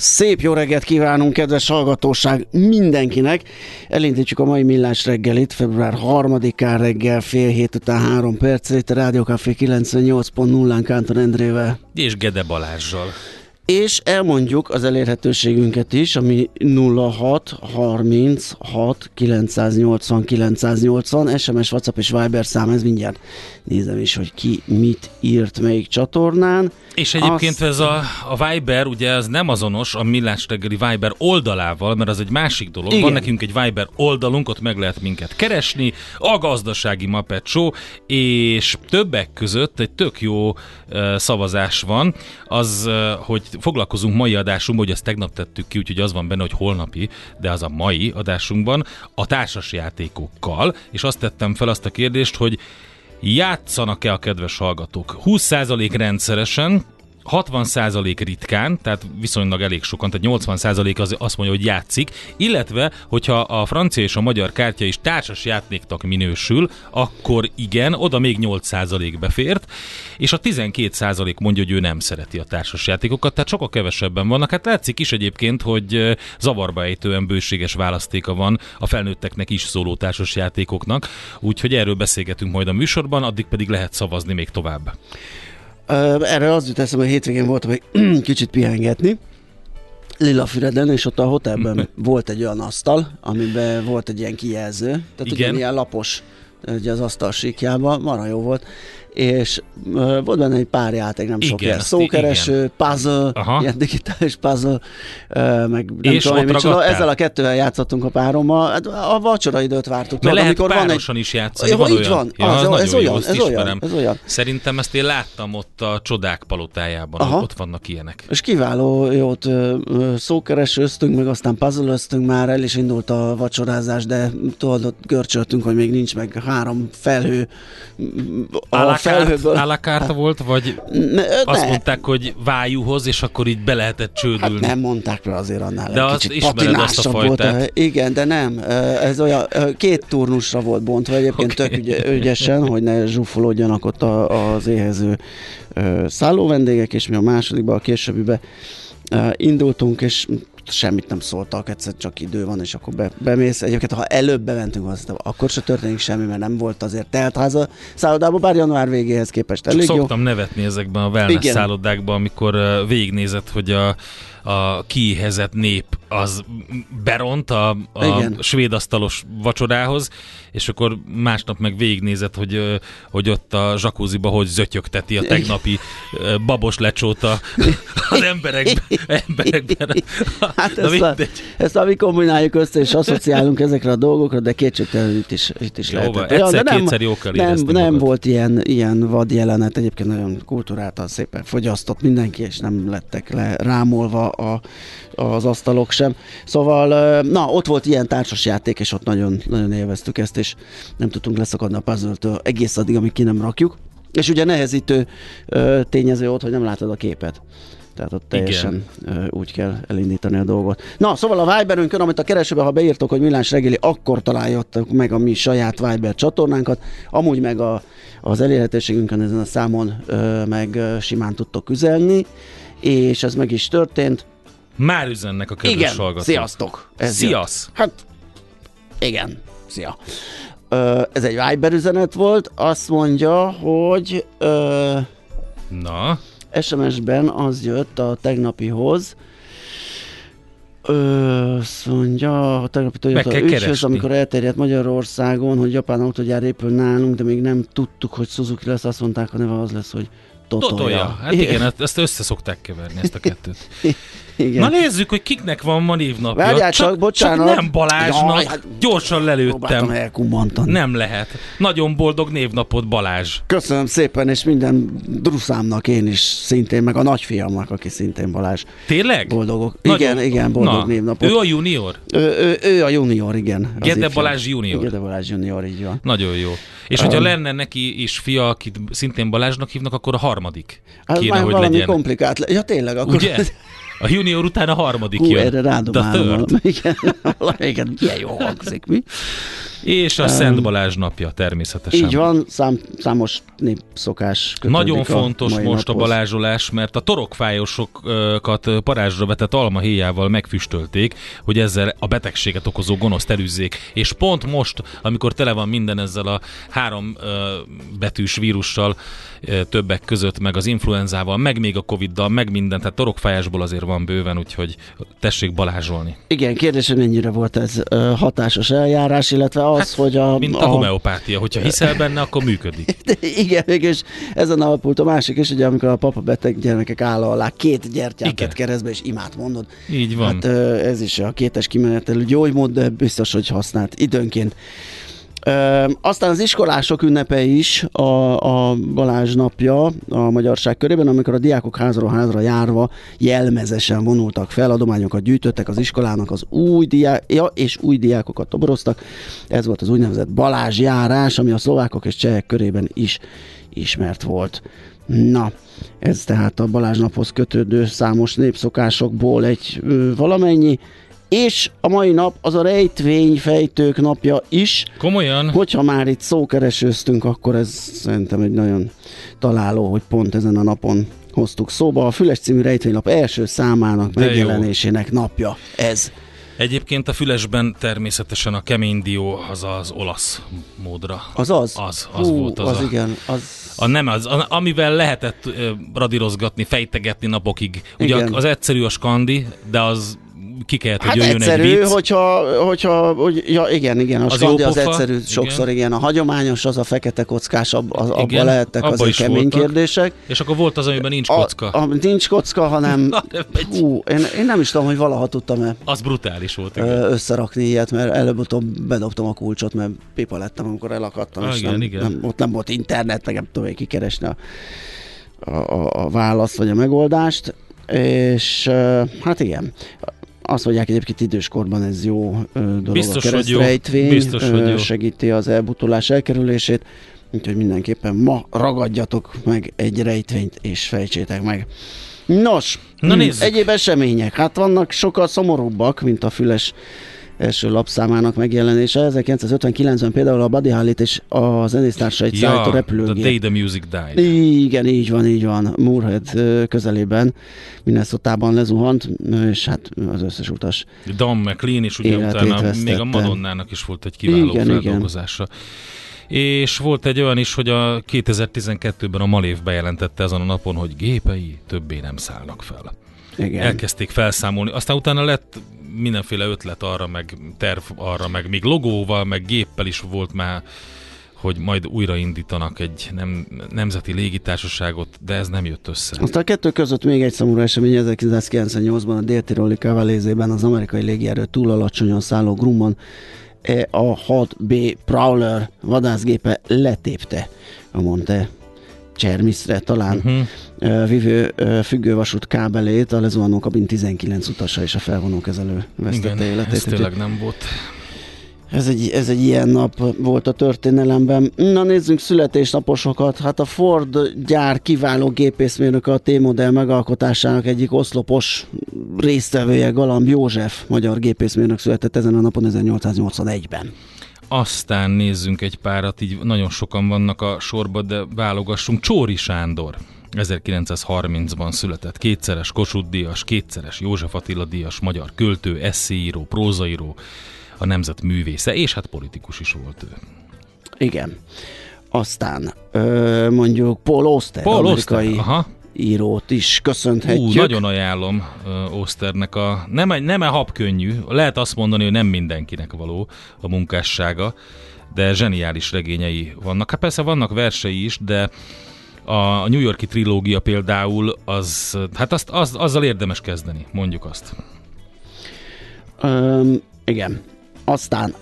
Szép jó reggelt kívánunk, kedves hallgatóság mindenkinek! Elindítjuk a mai millás reggelit, február 3-án reggel fél hét után három perc, itt a Rádió Café 98.0-án Kántor Endrével. És Gede Balázsjal. És elmondjuk az elérhetőségünket is, ami 06 36 980 980, SMS, WhatsApp és Viber szám, ez mindjárt nézem is, hogy ki mit írt melyik csatornán. És egyébként Azt... ez a, a Viber, ugye ez nem azonos a Millás reggeli Viber oldalával, mert az egy másik dolog. Igen. Van nekünk egy Viber oldalunk, ott meg lehet minket keresni, a gazdasági Muppet Show, és többek között egy tök jó uh, szavazás van, az, uh, hogy foglalkozunk mai adásunkban, hogy ezt tegnap tettük ki, úgyhogy az van benne, hogy holnapi, de az a mai adásunkban a társasjátékokkal, és azt tettem fel azt a kérdést, hogy játszanak-e a kedves hallgatók? 20% rendszeresen, 60% ritkán, tehát viszonylag elég sokan, tehát 80% az azt mondja, hogy játszik, illetve, hogyha a francia és a magyar kártya is társas játéknak minősül, akkor igen, oda még 8% befért, és a 12% mondja, hogy ő nem szereti a társas játékokat, tehát sokkal kevesebben vannak. Hát látszik is egyébként, hogy zavarba ejtően bőséges választéka van a felnőtteknek is szóló társas játékoknak, úgyhogy erről beszélgetünk majd a műsorban, addig pedig lehet szavazni még tovább. Erre az jut eszembe, hogy hétvégén voltam egy kicsit pihengetni, Lilafüreden, és ott a hotelben volt egy olyan asztal, amiben volt egy ilyen kijelző, tehát Igen. ilyen lapos ugye az asztal síkjában, marha jó volt, és volt benne egy pár játék, nem sok ilyen szókereső, igen. puzzle, Aha. ilyen digitális puzzle, meg nem és tudom, micsoda. Ezzel a kettővel játszottunk a párommal, hát a vacsora időt vártuk. De lehet amikor van egy... is játszani, van így olyan. van, ja, az, az ez, olyan, jó, ez, olyan, ez olyan. Szerintem ezt én láttam ott a csodák palotájában, Aha. ott vannak ilyenek. És kiváló jót szókeresőztünk, meg aztán puzzle már, el is indult a vacsorázás, de tudod, görcsöltünk, hogy még nincs meg három felhő a Alakárta volt, vagy ne, azt ne. mondták, hogy vájúhoz, és akkor így be lehetett csődülni? Hát nem mondták rá azért annál de azt kicsit azt a fajtát. Volt. Igen, de nem. Ez olyan, két turnusra volt bontva egyébként okay. tök ügy, ügyesen, hogy ne zsúfolódjanak ott a, az éhező szálló vendégek, és mi a másodikban, a későbbibe indultunk, és semmit nem szóltak, egyszer csak idő van, és akkor be, bemész. Egyébként, ha előbb bementünk, az, akkor se történik semmi, mert nem volt azért teltház a szállodában, bár január végéhez képest elég csak szoktam jó. nevetni ezekben a wellness Igen. szállodákban, amikor végignézed, hogy a a kiéhezett nép az beront a, a svéd asztalos vacsorához, és akkor másnap meg végignézett, hogy, hogy ott a zsakúziba hogy zötyögteti a tegnapi babos lecsóta az emberekben. emberekben. Hát ezt, a, ezt a mi kombináljuk össze, és asszociálunk ezekre a dolgokra, de kétségtelenül itt is, itt is lehet. Egyszer, de nem, jó kell nem, nem volt ilyen, ilyen vad jelenet, egyébként nagyon kultúráltan szépen fogyasztott mindenki, és nem lettek le rámolva a, az asztalok sem. Szóval, na, ott volt ilyen társasjáték, és ott nagyon, nagyon élveztük ezt, és nem tudtunk leszakadni a puzzle egész addig, amíg ki nem rakjuk. És ugye nehezítő tényező ott, hogy nem látod a képet. Tehát ott teljesen Igen. úgy kell elindítani a dolgot. Na, szóval a Viberünkön, amit a keresőbe, ha beírtok, hogy Millás reggeli, akkor találjátok meg a mi saját Viber csatornánkat. Amúgy meg a, az elérhetőségünkön ezen a számon ö, meg simán tudtok üzelni, és ez meg is történt. Már üzennek a kedves Igen, hallgatók. sziasztok! Ez Sziasz! Hát, igen, szia. Ö, ez egy Viber üzenet volt, azt mondja, hogy ö, Na? SMS-ben az jött a tegnapihoz, Ö, azt mondja, a tegnapi Toyota ügyhöz, amikor elterjedt Magyarországon, hogy japán autógyár épül nálunk, de még nem tudtuk, hogy Suzuki lesz, azt mondták, a neve az lesz, hogy Totoja. Totoja. Hát igen, igen ezt össze szokták keverni, ezt a kettőt. Igen. Na nézzük, hogy kiknek van ma névnapja. Várjál csak, csak, bocsánat. Csak nem Balázsnak. Jaj, hát Gyorsan lelőttem. Nem lehet. Nagyon boldog névnapot Balázs. Köszönöm szépen, és minden druszámnak én is szintén, meg a nagyfiamnak, aki szintén Balázs. Tényleg? Boldogok. Nagyon... Igen, igen, boldog Na, névnapot. Ő a junior? Ő, ő, ő a junior, igen. Gede Balázs junior. Gede Balázs junior, így van. Nagyon jó. És um, hogyha lenne neki is fia, akit szintén Balázsnak hívnak, akkor a harmadik hát kéne, hogy legyen. komplikált. Ja, tényleg, akkor... Ugye? A junior után a harmadik Hú, jön. erre rádom Igen, igen, milyen jó hangzik, mi? És a um, Szent Balázs napja természetesen. Így van, szám, számos népszokás Nagyon fontos most naphoz. a balázsolás, mert a torokfájosokat parázsra vetett almahéjával megfüstölték, hogy ezzel a betegséget okozó gonoszt elűzzék. És pont most, amikor tele van minden ezzel a három uh, betűs vírussal, uh, többek között, meg az influenzával, meg még a Covid-dal, meg minden, tehát torokfájásból azért van bőven, úgyhogy tessék balázsolni. Igen, kérdés, hogy mennyire volt ez hatásos eljárás, illetve az, hát, hogy a... Mint a, a homeopátia, hogyha hiszel benne, akkor működik. De igen, mégis ezen alapult a másik is, ugye amikor a papa beteg gyermekek áll alá két gyertyát tett keresztbe, és imát mondod. Így van. Hát ez is a kétes kimenetelő gyógymód, de biztos, hogy használt időnként. Aztán az iskolások ünnepe is a, a Balázs napja a magyarság körében, amikor a diákok házról házra járva jelmezesen vonultak fel, adományokat gyűjtöttek az iskolának, az új diák, ja, és új diákokat toboroztak. Ez volt az úgynevezett Balázs járás, ami a szlovákok és csehek körében is ismert volt. Na, ez tehát a Balázs naphoz kötődő számos népszokásokból egy ö, valamennyi és a mai nap az a rejtvényfejtők napja is. Komolyan? Hogyha már itt szókeresőztünk, akkor ez szerintem egy nagyon találó, hogy pont ezen a napon hoztuk szóba. A Füles című rejtvénylap első számának De megjelenésének jó. napja ez. Egyébként a fülesben természetesen a kemény dió az az olasz módra. Az az? Az, az Hú, volt az. Az a, igen, az... A nem az, a, amivel lehetett radírozgatni, fejtegetni napokig. Ugye igen. az egyszerű a skandi, de az ki kellett, hogy hát jöjjön egyszerű, egy vicc. hogyha, hogyha hogy, ja, igen, igen, a az skandi az egyszerű, igen. sokszor igen, a hagyományos, az a fekete kockás, ab, az, igen, lehettek abba azért kemény voltak. kérdések. És akkor volt az, amiben nincs kocka. A, a, nincs kocka, hanem, hú, én, én, nem is tudom, hogy valaha tudtam-e az brutális volt, igen. összerakni ilyet, mert előbb-utóbb bedobtam a kulcsot, mert pipa lettem, amikor elakadtam, ah, és igen, nem, igen. Nem, ott nem volt internet, meg nem tudom, kikeresni a, a, a választ vagy a megoldást, és hát igen, azt mondják egyébként időskorban ez jó ö, dolog Biztos, a keresztrejtvény, Biztos, ö, segíti az elbutulás elkerülését, úgyhogy mindenképpen ma ragadjatok meg egy rejtvényt és fejtsétek meg. Nos, Na egyéb események, hát vannak sokkal szomorúbbak, mint a füles első lapszámának megjelenése. 1959-ben például a Buddy Holly és a zenésztársait ja, szállt a repülőgép. The Day the Music Died. Igen, így van, így van. Moorhead közelében, Minnesota-ban lezuhant, és hát az összes utas Don McLean is ugye utána vesztette. még a Madonnának is volt egy kiváló igen, feldolgozása. Igen. És volt egy olyan is, hogy a 2012-ben a Malév bejelentette ezen a napon, hogy gépei többé nem szállnak fel. Igen. Elkezdték felszámolni. Aztán utána lett mindenféle ötlet arra, meg terv arra, meg még logóval, meg géppel is volt már hogy majd újraindítanak egy nem, nemzeti légitársaságot, de ez nem jött össze. Aztán a kettő között még egy szomorú esemény 1998-ban a déltiroli Cavalézében az amerikai légierő túl alacsonyan szálló Grumman e a 6B Prowler vadászgépe letépte a Monte Csermiszre talán uh-huh. vívő függővasút kábelét, a lezuhanó kabin 19 utasa és a felvonókezelő vesztette Igen, életét. ez tényleg nem volt ez egy, ez egy ilyen nap volt a történelemben. Na nézzünk születésnaposokat. Hát a Ford gyár kiváló gépészmérnök a T-modell megalkotásának egyik oszlopos résztvevője Galamb József, magyar gépészmérnök született ezen a napon 1881-ben. Aztán nézzünk egy párat, így nagyon sokan vannak a sorba, de válogassunk. Csóri Sándor. 1930-ban született kétszeres Kossuth díjas, kétszeres József Attila díjas, magyar költő, eszéíró, prózaíró, a nemzet művésze, és hát politikus is volt ő. Igen. Aztán ö, mondjuk Paul Oster, Paul amerikai Oster, aha. Írót is köszönhetjük. Ú, nagyon ajánlom uh, Osternek a... Nem, nem a hap könnyű, lehet azt mondani, hogy nem mindenkinek való a munkássága, de zseniális regényei vannak. Hát persze vannak versei is, de a New Yorki trilógia például, az, hát azt, az, azzal érdemes kezdeni, mondjuk azt. Um, igen. Aztán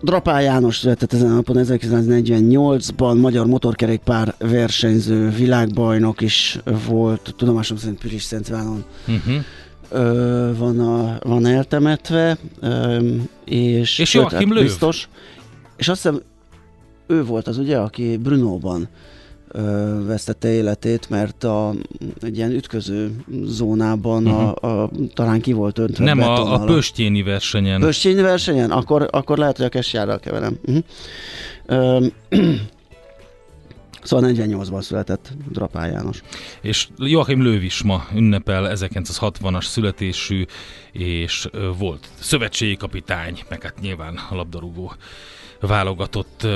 Drapál János született ezen a napon 1948-ban, magyar motorkerékpár versenyző világbajnok is volt, tudomásom szerint Piris Szentválon uh-huh. van, a, van eltemetve, ö, és, és Joachim Löw. biztos, és azt hiszem ő volt az ugye, aki Brunóban ö, vesztette életét, mert a, egy ilyen ütköző zónában uh-huh. a, a, talán ki volt öntve Nem, a, a Pöstjéni versenyen. Pöstjéni versenyen? Akkor, akkor lehet, hogy a Kesjárral keverem. Uh-huh. Ö, Szóval 48-ban született Drapál János. És Joachim Löw is ma ünnepel 1960-as születésű, és volt szövetségi kapitány, meg hát nyilván a labdarúgó válogatott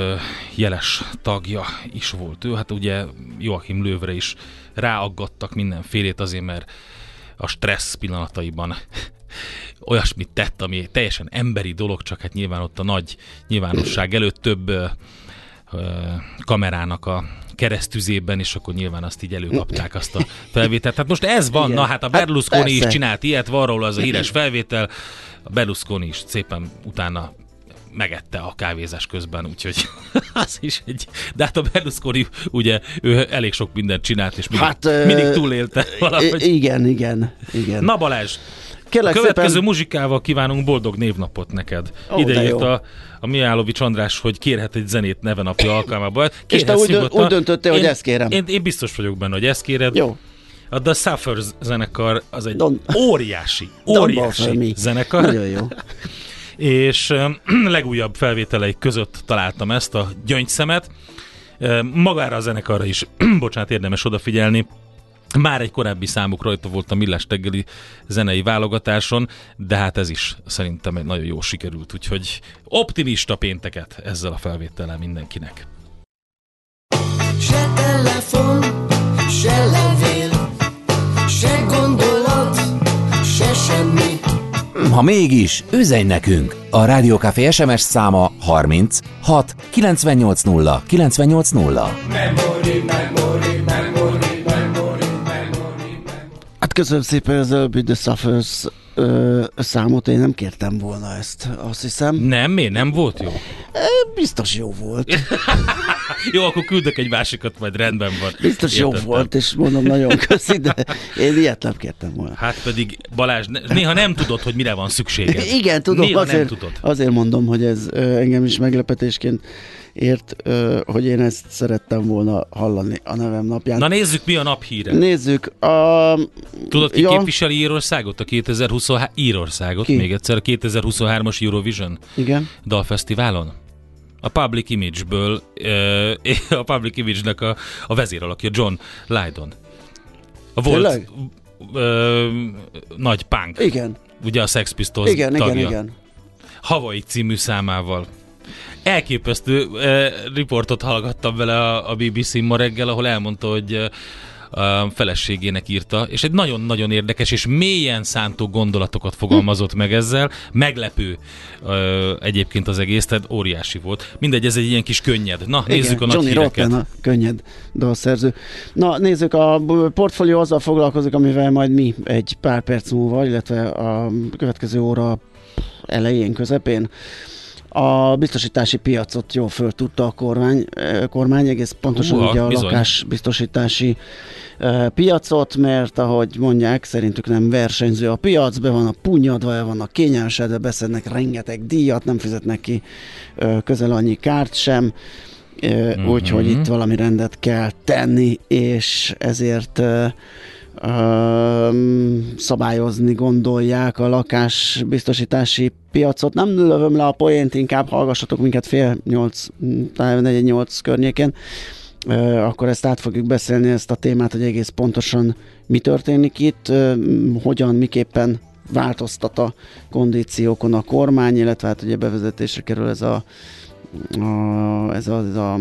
jeles tagja is volt ő. Hát ugye Joachim Lővre is ráaggattak mindenfélét azért, mert a stressz pillanataiban olyasmit tett, ami teljesen emberi dolog, csak hát nyilván ott a nagy nyilvánosság előtt több ö, ö, kamerának a keresztüzében, és akkor nyilván azt így előkapták azt a felvételt. Hát most ez van, Igen. na hát a hát Berlusconi hát is csinált ilyet, van róla az a híres felvétel, a Berlusconi is szépen utána megette a kávézás közben, úgyhogy az is egy... De hát a Berlusconi ugye ő elég sok mindent csinált, és mindig, hát, mindig túlélte valahogy. Igen, igen, igen. Na Balázs, Kérlek a következő szépen... muzsikával kívánunk boldog névnapot neked. Oh, Ide írt a, a Miálovics András, hogy kérhet egy zenét nevenapja alkalmából. És te úgy, úgy döntöttél, hogy ezt kérem. Én, én biztos vagyok benne, hogy ezt kéred. Jó. A The Suffers zenekar az egy Don... óriási, óriási zenekar. Nagyon jó. és legújabb felvételeik között találtam ezt a gyöngyszemet. Magára a zenekarra is, bocsánat, érdemes odafigyelni, már egy korábbi számuk rajta volt a Millás teggeli zenei válogatáson, de hát ez is szerintem egy nagyon jó sikerült, úgyhogy optimista pénteket ezzel a felvétellel mindenkinek. Se telefon, se levél, se gondolat, se semmi ha mégis, üzenj nekünk! A Rádiókafé SMS száma 30 6 980 980. Memory, memory, memory, memory, Hát köszönöm szépen az előbbi The Suffers ö, számot, én nem kértem volna ezt, azt hiszem. Nem, miért nem volt jó? Biztos jó volt. jó, akkor küldök egy másikat, majd rendben van. Biztos Értettem. jó volt, és mondom, nagyon köszi, de én ilyet nem kértem volna. Hát pedig Balázs, néha nem tudod, hogy mire van szükséged. Igen, tudom, néha azért, nem tudod. azért mondom, hogy ez engem is meglepetésként ért, hogy én ezt szerettem volna hallani a nevem napján. Na nézzük, mi a naphíre. Nézzük. A... Tudod, ki ja. képviseli Írországot? A 2023 Írországot, ki? még egyszer, a 2023-as Eurovision Igen. dalfesztiválon? A Public Image-ből, a Public Image-nek a, a vezéralakja John Lydon. A volt Tényleg? ö, nagy punk. Igen. Ugye a Sex Pistols igen, tagja. Igen, igen. Hawaii című számával elképesztő uh, riportot hallgattam vele a, a BBC ma reggel, ahol elmondta, hogy uh, a feleségének írta, és egy nagyon-nagyon érdekes és mélyen szántó gondolatokat fogalmazott meg ezzel. Meglepő egyébként az egész, tehát óriási volt. Mindegy, ez egy ilyen kis könnyed. Na, Igen, nézzük a Johnny nagy híreket. Rotten a könnyed dalszerző. Na, nézzük, a portfólió azzal foglalkozik, amivel majd mi egy pár perc múlva, illetve a következő óra elején, közepén a biztosítási piacot jól föl tudta a kormány, kormány egész pontosan Uha, ugye a bizony. lakásbiztosítási piacot, mert ahogy mondják, szerintük nem versenyző a piac, be van a punyadva, el vannak kényelmesedve, beszednek rengeteg díjat, nem fizetnek ki közel annyi kárt sem, uh-huh. úgyhogy itt valami rendet kell tenni, és ezért szabályozni gondolják a lakásbiztosítási piacot. Nem lövöm le a poént, inkább hallgassatok minket fél nyolc, negyed nyolc környéken. Akkor ezt át fogjuk beszélni, ezt a témát, hogy egész pontosan mi történik itt, hogyan, miképpen változtat a kondíciókon a kormány, illetve hát ugye bevezetésre kerül ez a, a ez a, ez a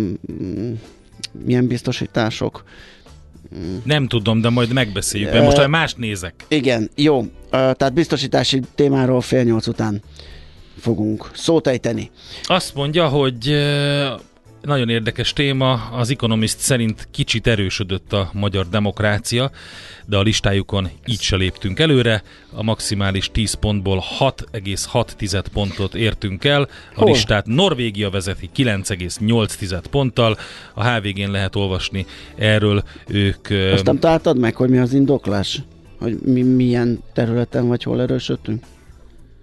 milyen biztosítások, nem tudom, de majd megbeszéljük, mert most már mást nézek. Igen, jó. Tehát biztosítási témáról fél nyolc után fogunk szót ejteni. Azt mondja, hogy nagyon érdekes téma, az Economist szerint kicsit erősödött a magyar demokrácia, de a listájukon így se léptünk előre. A maximális 10 pontból 6,6 pontot értünk el. A listát Norvégia vezeti 9,8 ponttal. A HVG-n lehet olvasni erről ők... Azt nem találtad meg, hogy mi az indoklás? Hogy mi, milyen területen vagy hol erősödtünk?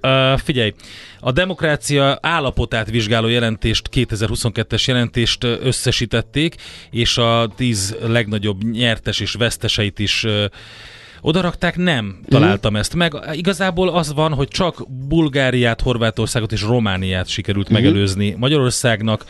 Uh, figyelj, a demokrácia állapotát vizsgáló jelentést, 2022-es jelentést összesítették, és a tíz legnagyobb nyertes és veszteseit is uh, odarakták, nem találtam uh-huh. ezt meg. Igazából az van, hogy csak Bulgáriát, Horvátországot és Romániát sikerült uh-huh. megelőzni Magyarországnak.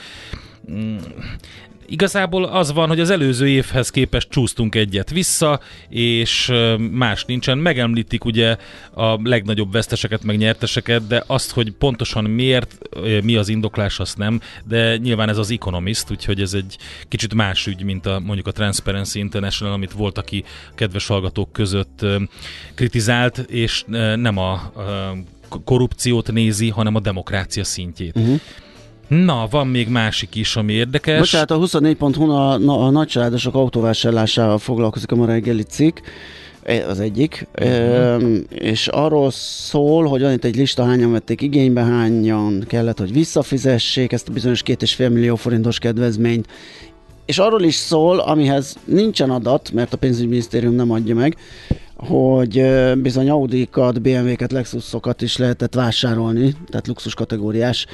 Igazából az van, hogy az előző évhez képest csúsztunk egyet vissza, és más nincsen. Megemlítik ugye a legnagyobb veszteseket, meg nyerteseket, de azt, hogy pontosan miért, mi az indoklás, azt nem, de nyilván ez az Economist, úgyhogy ez egy kicsit más ügy, mint a, mondjuk a Transparency International, amit volt, aki kedves hallgatók között kritizált, és nem a korrupciót nézi, hanem a demokrácia szintjét. Uh-huh. Na, van még másik is, ami érdekes. Bocsánat, a 24.hu a, a, a nagycsaládosok autóvásárlásával foglalkozik a ma reggeli cikk e, az egyik, uh-huh. e, és arról szól, hogy van itt egy lista, hányan vették igénybe, hányan kellett, hogy visszafizessék ezt a bizonyos két és fél millió forintos kedvezményt, és arról is szól, amihez nincsen adat, mert a pénzügyminisztérium nem adja meg, hogy bizony Audi-kat, BMW-ket, Lexusokat is lehetett vásárolni, tehát luxus kategóriás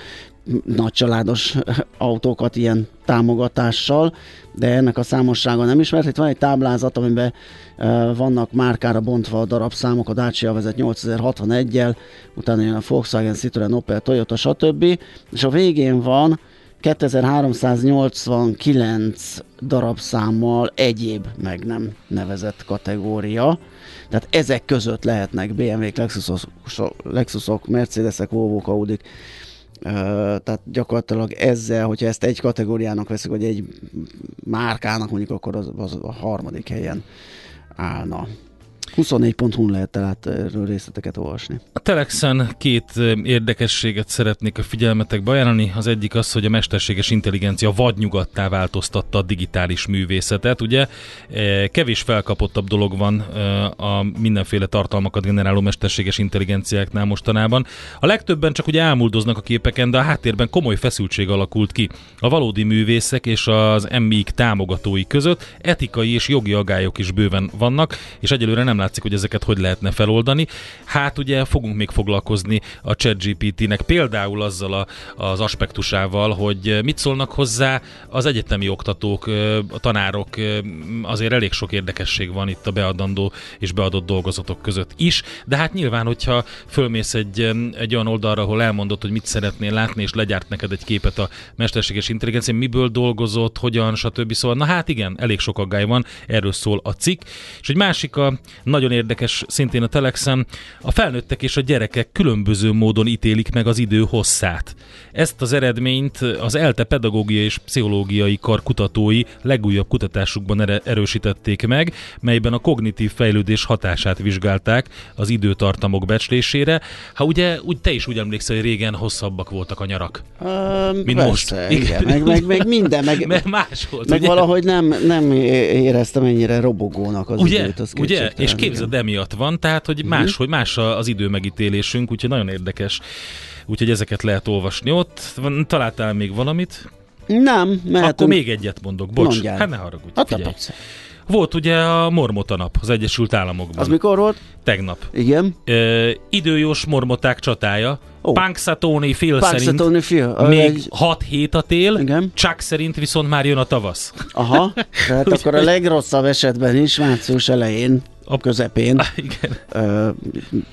nagycsaládos autókat ilyen támogatással, de ennek a számossága nem ismert. Itt van egy táblázat, amiben uh, vannak márkára bontva a darabszámok, a Dacia vezet 8061-jel, utána jön a Volkswagen, Citroen, Opel, Toyota, stb. És a végén van 2389 darabszámmal egyéb meg nem nevezett kategória. Tehát ezek között lehetnek BMW-k, Lexusok, Lexusok Mercedesek, Volvo-k, Audi-k, tehát gyakorlatilag ezzel, hogyha ezt egy kategóriának veszik, vagy egy márkának mondjuk, akkor az, az a harmadik helyen állna. 24.hu lehet tehát erről részleteket olvasni. A Telexen két érdekességet szeretnék a figyelmetekbe ajánlani. Az egyik az, hogy a mesterséges intelligencia vadnyugattá változtatta a digitális művészetet. Ugye kevés felkapottabb dolog van a mindenféle tartalmakat generáló mesterséges intelligenciáknál mostanában. A legtöbben csak ugye ámuldoznak a képeken, de a háttérben komoly feszültség alakult ki a valódi művészek és az MIK támogatói között. Etikai és jogi agályok is bőven vannak, és egyelőre nem látszik, hogy ezeket hogy lehetne feloldani. Hát ugye fogunk még foglalkozni a ChatGPT-nek például azzal a, az aspektusával, hogy mit szólnak hozzá az egyetemi oktatók, a tanárok, azért elég sok érdekesség van itt a beadandó és beadott dolgozatok között is, de hát nyilván, hogyha fölmész egy, egy olyan oldalra, ahol elmondod, hogy mit szeretnél látni, és legyárt neked egy képet a mesterséges intelligencia, miből dolgozott, hogyan, stb. Szóval, na hát igen, elég sok aggály van, erről szól a cikk. És egy másik a nagyon érdekes szintén a Telexem, a felnőttek és a gyerekek különböző módon ítélik meg az idő hosszát. Ezt az eredményt az ELTE pedagógiai és pszichológiai kar kutatói legújabb kutatásukban erősítették meg, melyben a kognitív fejlődés hatását vizsgálták az időtartamok becslésére. Ha ugye úgy te is úgy emlékszel, hogy régen hosszabbak voltak a nyarak. Um, mint persze, most. Igen, meg, meg, meg minden, meg, meg más volt. Meg ugye? valahogy nem, nem éreztem ennyire robogónak az ugye? időt. Az ugye? És képzeld, emiatt van, tehát hogy más, uh-huh. hogy más az idő megítélésünk, úgyhogy nagyon érdekes. Úgyhogy ezeket lehet olvasni ott. Találtál még valamit? Nem, mehetünk. Akkor még egyet mondok, bocs. Mondjál. Hát ne haragudj, hát figyelj. Volt ugye a Mormota nap az Egyesült Államokban. Az mikor volt? Tegnap. Igen. Ö, időjós mormoták csatája. Oh. Punxsutawney Phil Punxsutawney szerint Phil. még egy... 6 hét a tél, Igen. Chuck szerint viszont már jön a tavasz. Aha, tehát akkor a legrosszabb esetben is március elején, a közepén Igen. Ö,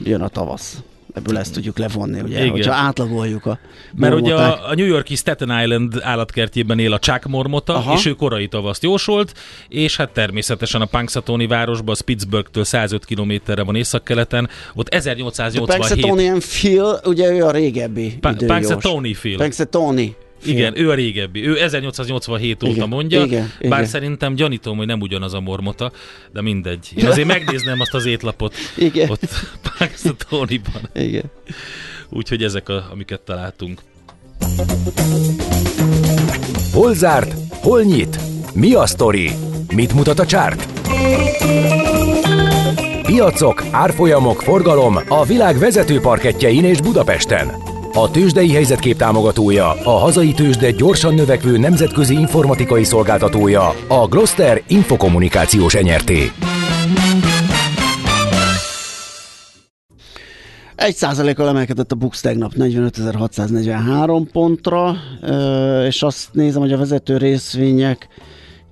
jön a tavasz ebből ezt tudjuk levonni, ugye, Igen. hogyha átlagoljuk a Mert ugye a, a New Yorki Staten Island állatkertjében él a mormota, Aha. és ő korai tavaszt jósolt, és hát természetesen a Punxsutawney városban, Pittsburghtől 105 kilométerre van északkeleten, ott 1887... Punxsutawney Phil, ugye ő a régebbi pa- Punxsutawney Phil. Punxsutawney. Igen, ő a régebbi. Ő 1887 óta igen, mondja, igen, bár igen. szerintem gyanítom, hogy nem ugyanaz a mormota, de mindegy. Én azért megnézném azt az étlapot igen. ott Paxatoniban. Igen. Úgyhogy ezek, a, amiket találtunk. Hol zárt? Hol nyit? Mi a sztori? Mit mutat a csárt? Piacok, árfolyamok, forgalom a világ vezető parketjein és Budapesten. A tőzsdei helyzetkép támogatója, a hazai tőzsde gyorsan növekvő nemzetközi informatikai szolgáltatója, a Gloster Infokommunikációs enyerté. Egy százalékkal emelkedett a Bux tegnap 45.643 pontra, és azt nézem, hogy a vezető részvények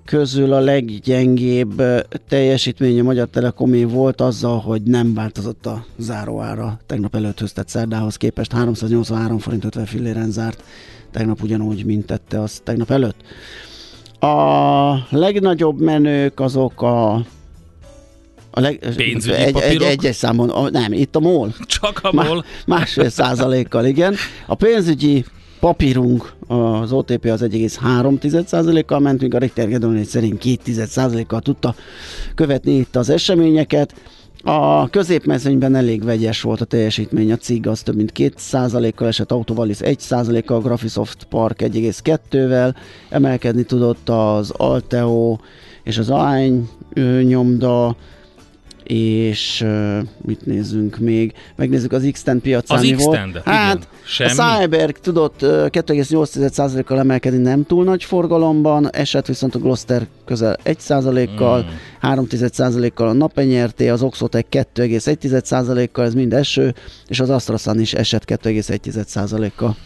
közül a leggyengébb teljesítmény a Magyar Telekomé volt azzal, hogy nem változott a záróára tegnap előtthöz, tehát szerdához képest 383 forint 50 filléren zárt, tegnap ugyanúgy, mint tette az tegnap előtt. A legnagyobb menők azok a a leg, Pénzügyi egy, egy, egyes számon, a, nem, itt a MOL. Csak a MOL. másfél százalékkal, igen. A pénzügyi papírunk, az OTP az 1,3%-kal ment, míg a Richter Gedolni szerint 2%-kal tudta követni itt az eseményeket. A középmezőnyben elég vegyes volt a teljesítmény, a CIG az több mint 2%-kal esett, Autovalis 1%-kal, a Graphisoft Park 1,2-vel, emelkedni tudott az Alteo és az AIN nyomda, és uh, mit nézzünk még? Megnézzük az X-Ten piacán mi volt. Hát igen, a Cyberg tudott uh, 2,8%-kal emelkedni nem túl nagy forgalomban, esett viszont a Gloster közel 1%-kal, mm. 3,1%-kal a napenyerté, az Oxotec 2,1%-kal, ez mind eső, és az AstraZan is esett 2,1%-kal.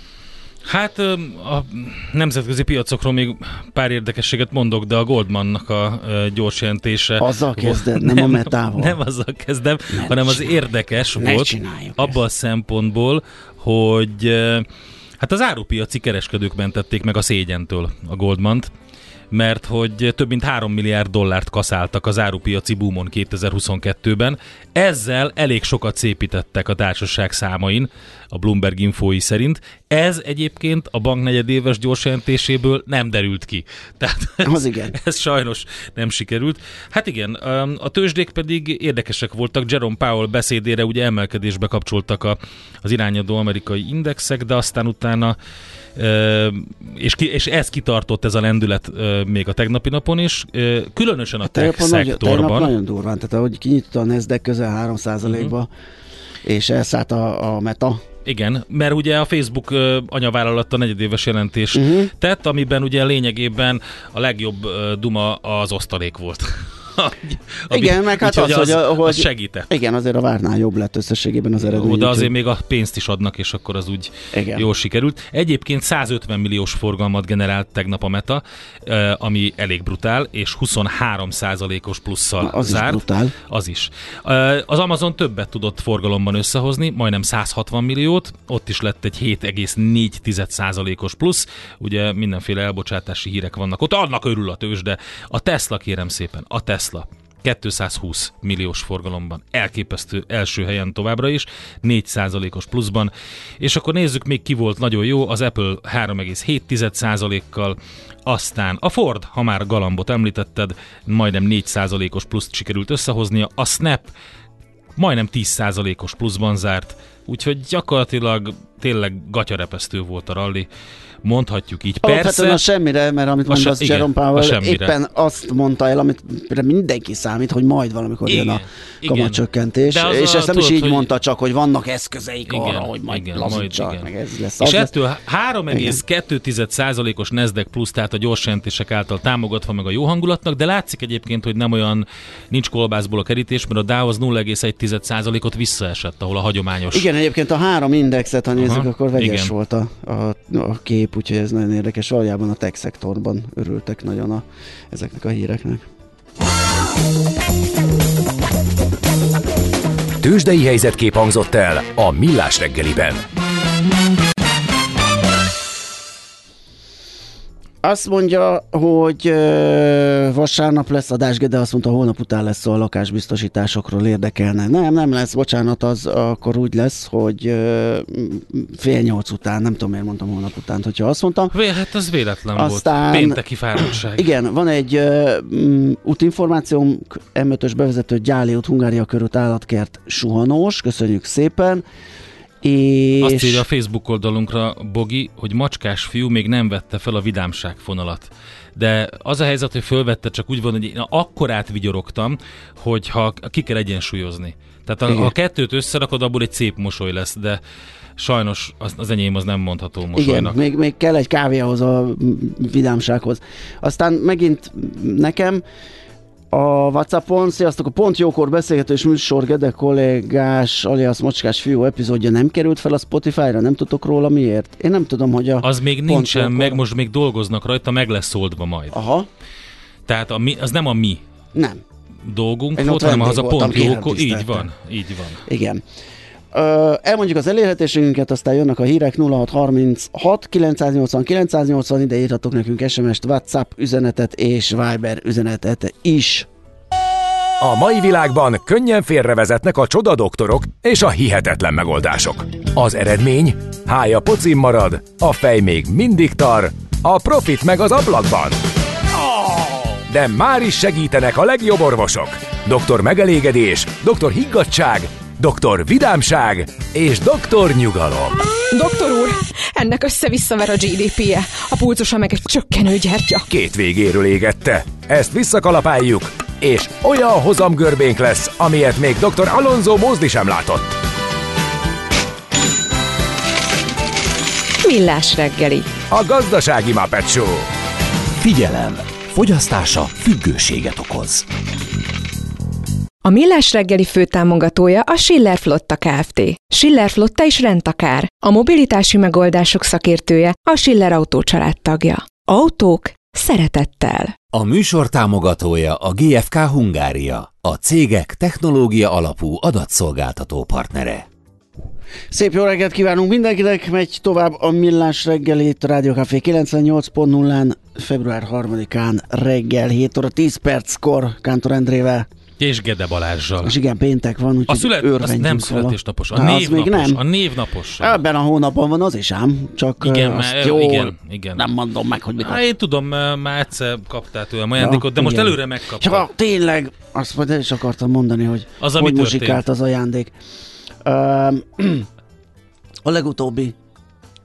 Hát a nemzetközi piacokról még pár érdekességet mondok, de a Goldmannak a gyors jelentése... Azzal kezded, nem, nem a metával. Nem azzal kezdem, ne hanem az érdekes volt abban a szempontból, hogy hát az árupiaci kereskedők mentették meg a szégyentől a Goldmant, mert hogy több mint 3 milliárd dollárt kaszáltak az árupiaci boomon 2022-ben. Ezzel elég sokat szépítettek a társaság számain, a Bloomberg infói szerint. Ez egyébként a bank negyedéves gyorsjelentéséből nem derült ki. Tehát ez, az igen. ez sajnos nem sikerült. Hát igen, a tőzsdék pedig érdekesek voltak. Jerome Powell beszédére ugye emelkedésbe kapcsoltak a, az irányadó amerikai indexek, de aztán utána és, ki, és ez kitartott ez a lendület még a tegnapi napon is, különösen a tech szektorban. Nagyon, nagyon durván, tehát ahogy kinyitott a Nasdaq közel 3%-ba, uh-huh. és elszállt a, a Meta, igen, mert ugye a Facebook anyavállalat a negyedéves jelentést uh-huh. tett, amiben ugye lényegében a legjobb duma az osztalék volt. Igen, meg hát az, az, hogy, hogy az segített. Igen, azért a várnál jobb lett összességében az eredmény. De azért még a pénzt is adnak, és akkor az úgy igen. jól sikerült. Egyébként 150 milliós forgalmat generált tegnap a Meta, ami elég brutál, és 23 százalékos plusszal az zárt. Is brutál. Az is. Az Amazon többet tudott forgalomban összehozni, majdnem 160 milliót, ott is lett egy 7,4 százalékos plusz, ugye mindenféle elbocsátási hírek vannak ott, annak örül a tőzs, de a Tesla kérem szépen, a Tesla Tesla. 220 milliós forgalomban. Elképesztő első helyen továbbra is, 4%-os pluszban. És akkor nézzük még ki volt nagyon jó, az Apple 3,7%-kal, aztán a Ford, ha már Galambot említetted, majdnem 4%-os pluszt sikerült összehoznia, a Snap majdnem 10%-os pluszban zárt, úgyhogy gyakorlatilag tényleg gatyarepesztő volt a rally mondhatjuk így. Persze, a semmire, mert amit mondasz, se, Jerome Powell éppen azt mondta el, amit mindenki számít, hogy majd valamikor igen, jön a kamatcsökkentés. És ezt nem is így hogy... mondta, csak hogy vannak eszközeik igen, arra, hogy majd igen, lazítsak, majd, meg ez lesz. És lesz. ettől 3,2%-os Nasdaq plusz, tehát a gyors jelentések által támogatva meg a jó hangulatnak, de látszik egyébként, hogy nem olyan, nincs kolbászból a kerítés, mert a Dow az 0,1%-ot visszaesett, ahol a hagyományos. Igen, egyébként a három indexet, ha nézzük, Aha, akkor vegyes igen. volt a, a, a kép szép, úgyhogy ez nagyon érdekes. Valójában a tech szektorban örültek nagyon a, ezeknek a híreknek. Tőzsdei helyzetkép hangzott el a Millás reggeliben. Azt mondja, hogy vasárnap lesz adás, de azt mondta, holnap után lesz a lakásbiztosításokról érdekelne. Nem, nem lesz, bocsánat, az akkor úgy lesz, hogy fél nyolc után, nem tudom miért mondtam holnap után, hogyha azt mondtam. Vé, hát az véletlen Aztán, volt. Pénteki fáradtság. Igen, van egy útinformációm, M5-ös bevezető Gyáli út, Hungária körút állatkert suhanós, köszönjük szépen. És... Azt írja a Facebook oldalunkra Bogi, hogy macskás fiú még nem vette fel a vidámság fonalat. De az a helyzet, hogy fölvette, csak úgy van, hogy én akkor átvigyorogtam, hogy ha ki kell egyensúlyozni. Tehát ha a kettőt összerakod, abból egy szép mosoly lesz, de sajnos az, az enyém az nem mondható mosolynak. Igen, még, még kell egy kávé ahhoz a vidámsághoz. Aztán megint nekem a Whatsappon. Sziasztok, a Pont Jókor beszélgetős műsor Gede kollégás, alias Mocskás fiú epizódja nem került fel a Spotify-ra, nem tudok róla miért? Én nem tudom, hogy a Az még Pont nincsen, Jókor... meg most még dolgoznak rajta, meg lesz oldva majd. Aha. Tehát a mi, az nem a mi nem. dolgunk Én volt, hanem az a Pont Jókor. Így van, így van. Igen. Elmondjuk az elérhetésünket, aztán jönnek a hírek 0636 980 980, ide írhatok nekünk SMS-t, WhatsApp üzenetet és Viber üzenetet is. A mai világban könnyen félrevezetnek a csoda doktorok és a hihetetlen megoldások. Az eredmény? Hája pocim marad, a fej még mindig tar, a profit meg az ablakban. De már is segítenek a legjobb orvosok. Doktor megelégedés, doktor higgadság, doktor vidámság és doktor nyugalom. Doktor úr, ennek össze-visszaver a GDP-je, a pulcosa meg egy csökkenő gyertya. Két végéről égette. Ezt visszakalapáljuk, és olyan hozamgörbénk lesz, amilyet még dr. Alonso Mózdi sem látott. Millás reggeli. A gazdasági Muppet Show. Figyelem! Fogyasztása függőséget okoz. A Millás reggeli főtámogatója a Schiller Flotta Kft. Schiller Flotta is rendtakár. A mobilitási megoldások szakértője a Schiller Autó tagja. Autók szeretettel. A műsor támogatója a GFK Hungária, a cégek technológia alapú adatszolgáltató partnere. Szép jó reggelt kívánunk mindenkinek, megy tovább a Millás reggelét, Rádió Café 98.0-án, február 3-án reggel 7 óra 10 perckor Kántor Endrével. És Gede Balázsjal. És igen, péntek van, úgyhogy a szület, az nem születésnapos, a névnapos. Még nem. A névnapos. Ebben a hónapban van az is ám, csak igen, mert, jó, igen, igen. nem mondom meg, hogy mikor. Hát én tudom, már egyszer kaptál tőlem ajándékot, ja, de most igen. előre megkaptam. Csak tényleg, azt majd el is akartam mondani, hogy az, hogy muzsikált az ajándék. Uh, a legutóbbi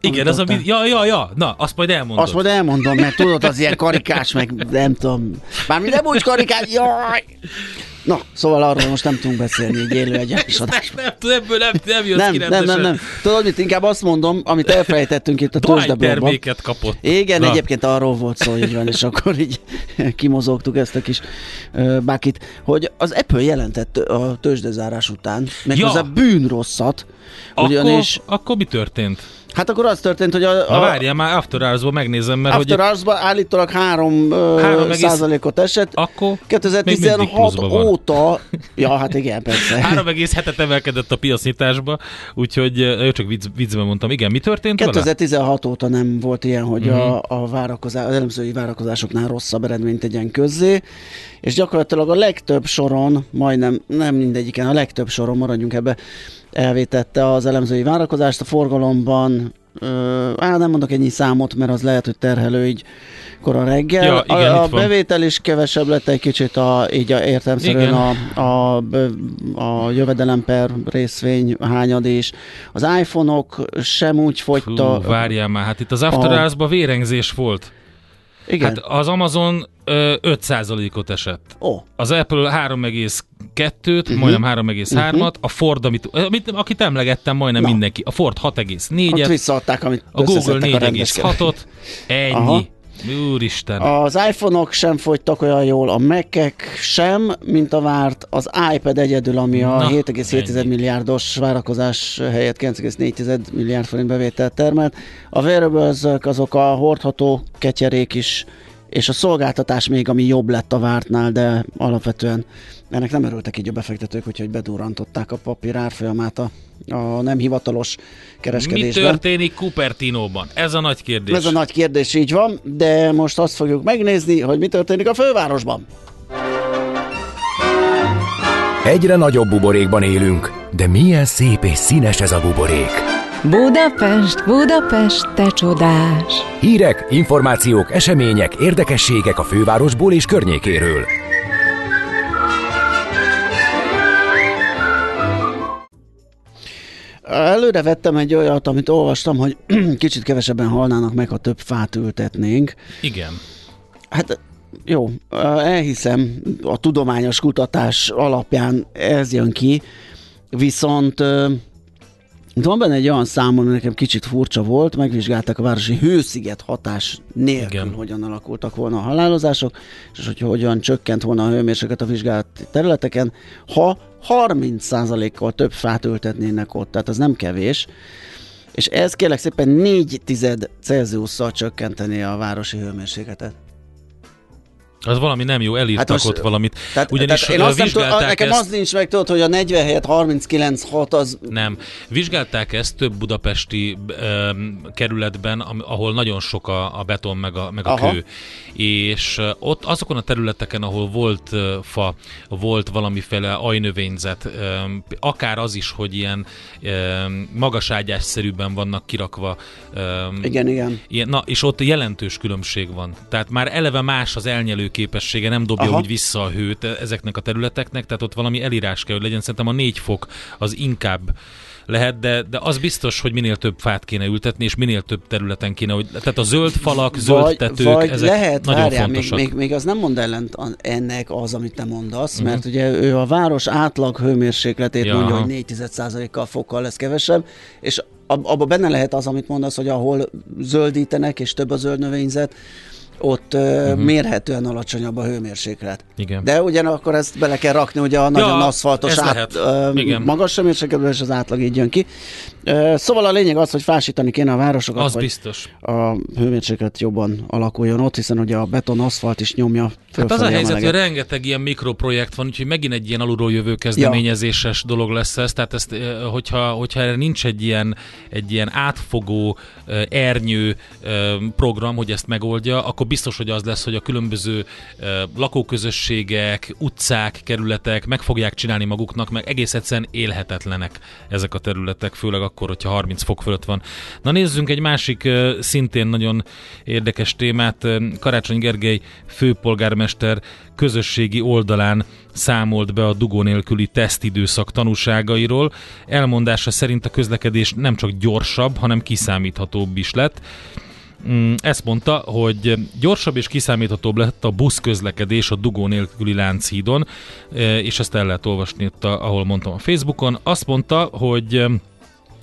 igen, az a ja, ja, ja, na, azt majd elmondom. Azt majd elmondom, mert tudod, az ilyen karikás, meg nem tudom. Bármi nem úgy karikás, jaj! Na, szóval arról most nem tudunk beszélni egy élő egyenes adásban. Nem, nem, ebből nem, nem jössz nem, nem, nem, nem. Tudod mit, inkább azt mondom, amit elfelejtettünk itt a tőzsdeblogban. terméket kapott. Igen, Na. egyébként arról volt szó, így van, és akkor így kimozogtuk ezt a kis uh, bákit, hogy az Apple jelentett a tőzsdezárás után, meg ja. az a bűnrosszat, ugyanis... Akkor, akkor mi történt? Hát akkor az történt, hogy a... a Na várjál, már After hours megnézem, mert After hogy... hours állítólag 3, 3 százalékot esett. Akkor 2016 óta... ja, hát igen, persze. 3,7-et emelkedett a piacnyitásba, úgyhogy ő csak vicc, viccben mondtam. Igen, mi történt 2016 vele? óta nem volt ilyen, hogy uh-huh. a, a várakozás, az elemzői várakozásoknál rosszabb eredményt tegyen közzé, és gyakorlatilag a legtöbb soron, majdnem, nem mindegyiken, a legtöbb soron maradjunk ebbe, elvétette az elemzői várakozást a forgalomban, á, nem mondok ennyi számot, mert az lehet, hogy terhelő így kora reggel. Ja, igen, a, a bevétel is kevesebb lett egy kicsit, a, így a, értelmszerűen a, a, a jövedelem per részvény hányad is. Az iPhone-ok sem úgy fogyta. Hú, várjál már, hát itt az After Hours-ban vérengzés volt. Igen. Hát az Amazon ö, 5%-ot esett. Oh. Az Apple 3,2-t, uh-huh. majdnem 3,3-at, uh-huh. a Ford, amit, amit, akit emlegettem, majdnem Na. mindenki. A Ford 6,4-et. Ott visszaadták, amit A Google 4,6-ot. Ennyi. Aha. Úristen. Az iPhone-ok sem fogytak olyan jól, a mac sem, mint a várt, az iPad egyedül, ami a 7,7 milliárdos várakozás helyett 9,4 milliárd forint bevételt termelt. A wearables azok a hordható ketyerék is, és a szolgáltatás még, ami jobb lett a vártnál, de alapvetően ennek nem örültek így a befektetők, úgyhogy bedurrantották a papír árfolyamát a, a nem hivatalos kereskedésben. Mi történik Cupertinóban? Ez a nagy kérdés. Ez a nagy kérdés, így van, de most azt fogjuk megnézni, hogy mi történik a fővárosban. Egyre nagyobb buborékban élünk, de milyen szép és színes ez a buborék. Budapest, Budapest, te csodás! Hírek, információk, események, érdekességek a fővárosból és környékéről. Előre vettem egy olyat, amit olvastam, hogy kicsit kevesebben halnának meg, ha több fát ültetnénk. Igen. Hát jó, elhiszem, a tudományos kutatás alapján ez jön ki, viszont van benne egy olyan szám, ami nekem kicsit furcsa volt, megvizsgálták a városi hősziget hatás nélkül, Igen. hogyan alakultak volna a halálozások, és hogy hogyan csökkent volna a hőmérséklet a vizsgált területeken, ha 30%-kal több fát ültetnének ott, tehát az nem kevés, és ez kérlek szépen 4 tized Celsiusszal csökkenteni a városi hőmérsékletet. Az valami nem jó, elírtak hát most, ott valamit. Tehát, Ugyanis tehát én azt nem tudom, nekem ezt... az nincs meg, tudod, hogy a 40 helyett 39-6 az... Nem. Vizsgálták ezt több budapesti um, kerületben, ahol nagyon sok a, a beton meg a, meg a kő. És ott azokon a területeken, ahol volt uh, fa, volt valamiféle ajnövényzet, um, akár az is, hogy ilyen um, magaságyásszerűben vannak kirakva. Um, igen, igen. Ilyen, na, és ott jelentős különbség van. Tehát már eleve más az elnyelő képessége, nem dobja Aha. úgy vissza a hőt ezeknek a területeknek, tehát ott valami elírás kell, hogy legyen. Szerintem a négy fok az inkább lehet, de, de az biztos, hogy minél több fát kéne ültetni, és minél több területen kéne, hogy, tehát a zöld falak, zöld vagy, tetők, vagy ezek lehet, nagyon várjál, fontosak. Még, még, még az nem mond ellent ennek az, amit te mondasz, uh-huh. mert ugye ő a város átlag hőmérsékletét ja. mondja, hogy 4 kal fokkal lesz kevesebb, és abban benne lehet az, amit mondasz, hogy ahol zöldítenek, és több a zöld növényzet, ott uh-huh. mérhetően alacsonyabb a hőmérséklet. Igen. De ugyanakkor ezt bele kell rakni, ugye a nagyon ja, aszfaltos át, uh, magas hőmérsékletből, és az átlag így jön ki. Szóval a lényeg az, hogy fásítani kéne a városokat, az hogy biztos. a hőmérséklet jobban alakuljon ott, hiszen ugye a beton aszfalt is nyomja Hát az a helyzet, hogy rengeteg ilyen mikroprojekt van, úgyhogy megint egy ilyen alulról jövő kezdeményezéses ja. dolog lesz ez, tehát ezt, hogyha, hogyha erre nincs egy ilyen, egy ilyen átfogó ernyő program, hogy ezt megoldja, akkor biztos, hogy az lesz, hogy a különböző lakóközösségek, utcák, kerületek meg fogják csinálni maguknak, meg egész egyszerűen élhetetlenek ezek a területek, főleg akkor, akkor, hogyha 30 fok fölött van. Na nézzünk egy másik szintén nagyon érdekes témát. Karácsony Gergely főpolgármester közösségi oldalán számolt be a dugó nélküli tesztidőszak tanúságairól. Elmondása szerint a közlekedés nem csak gyorsabb, hanem kiszámíthatóbb is lett. Mm, ezt mondta, hogy gyorsabb és kiszámíthatóbb lett a buszközlekedés a dugó nélküli Lánchídon, és ezt el lehet olvasni itt, ahol mondtam a Facebookon. Azt mondta, hogy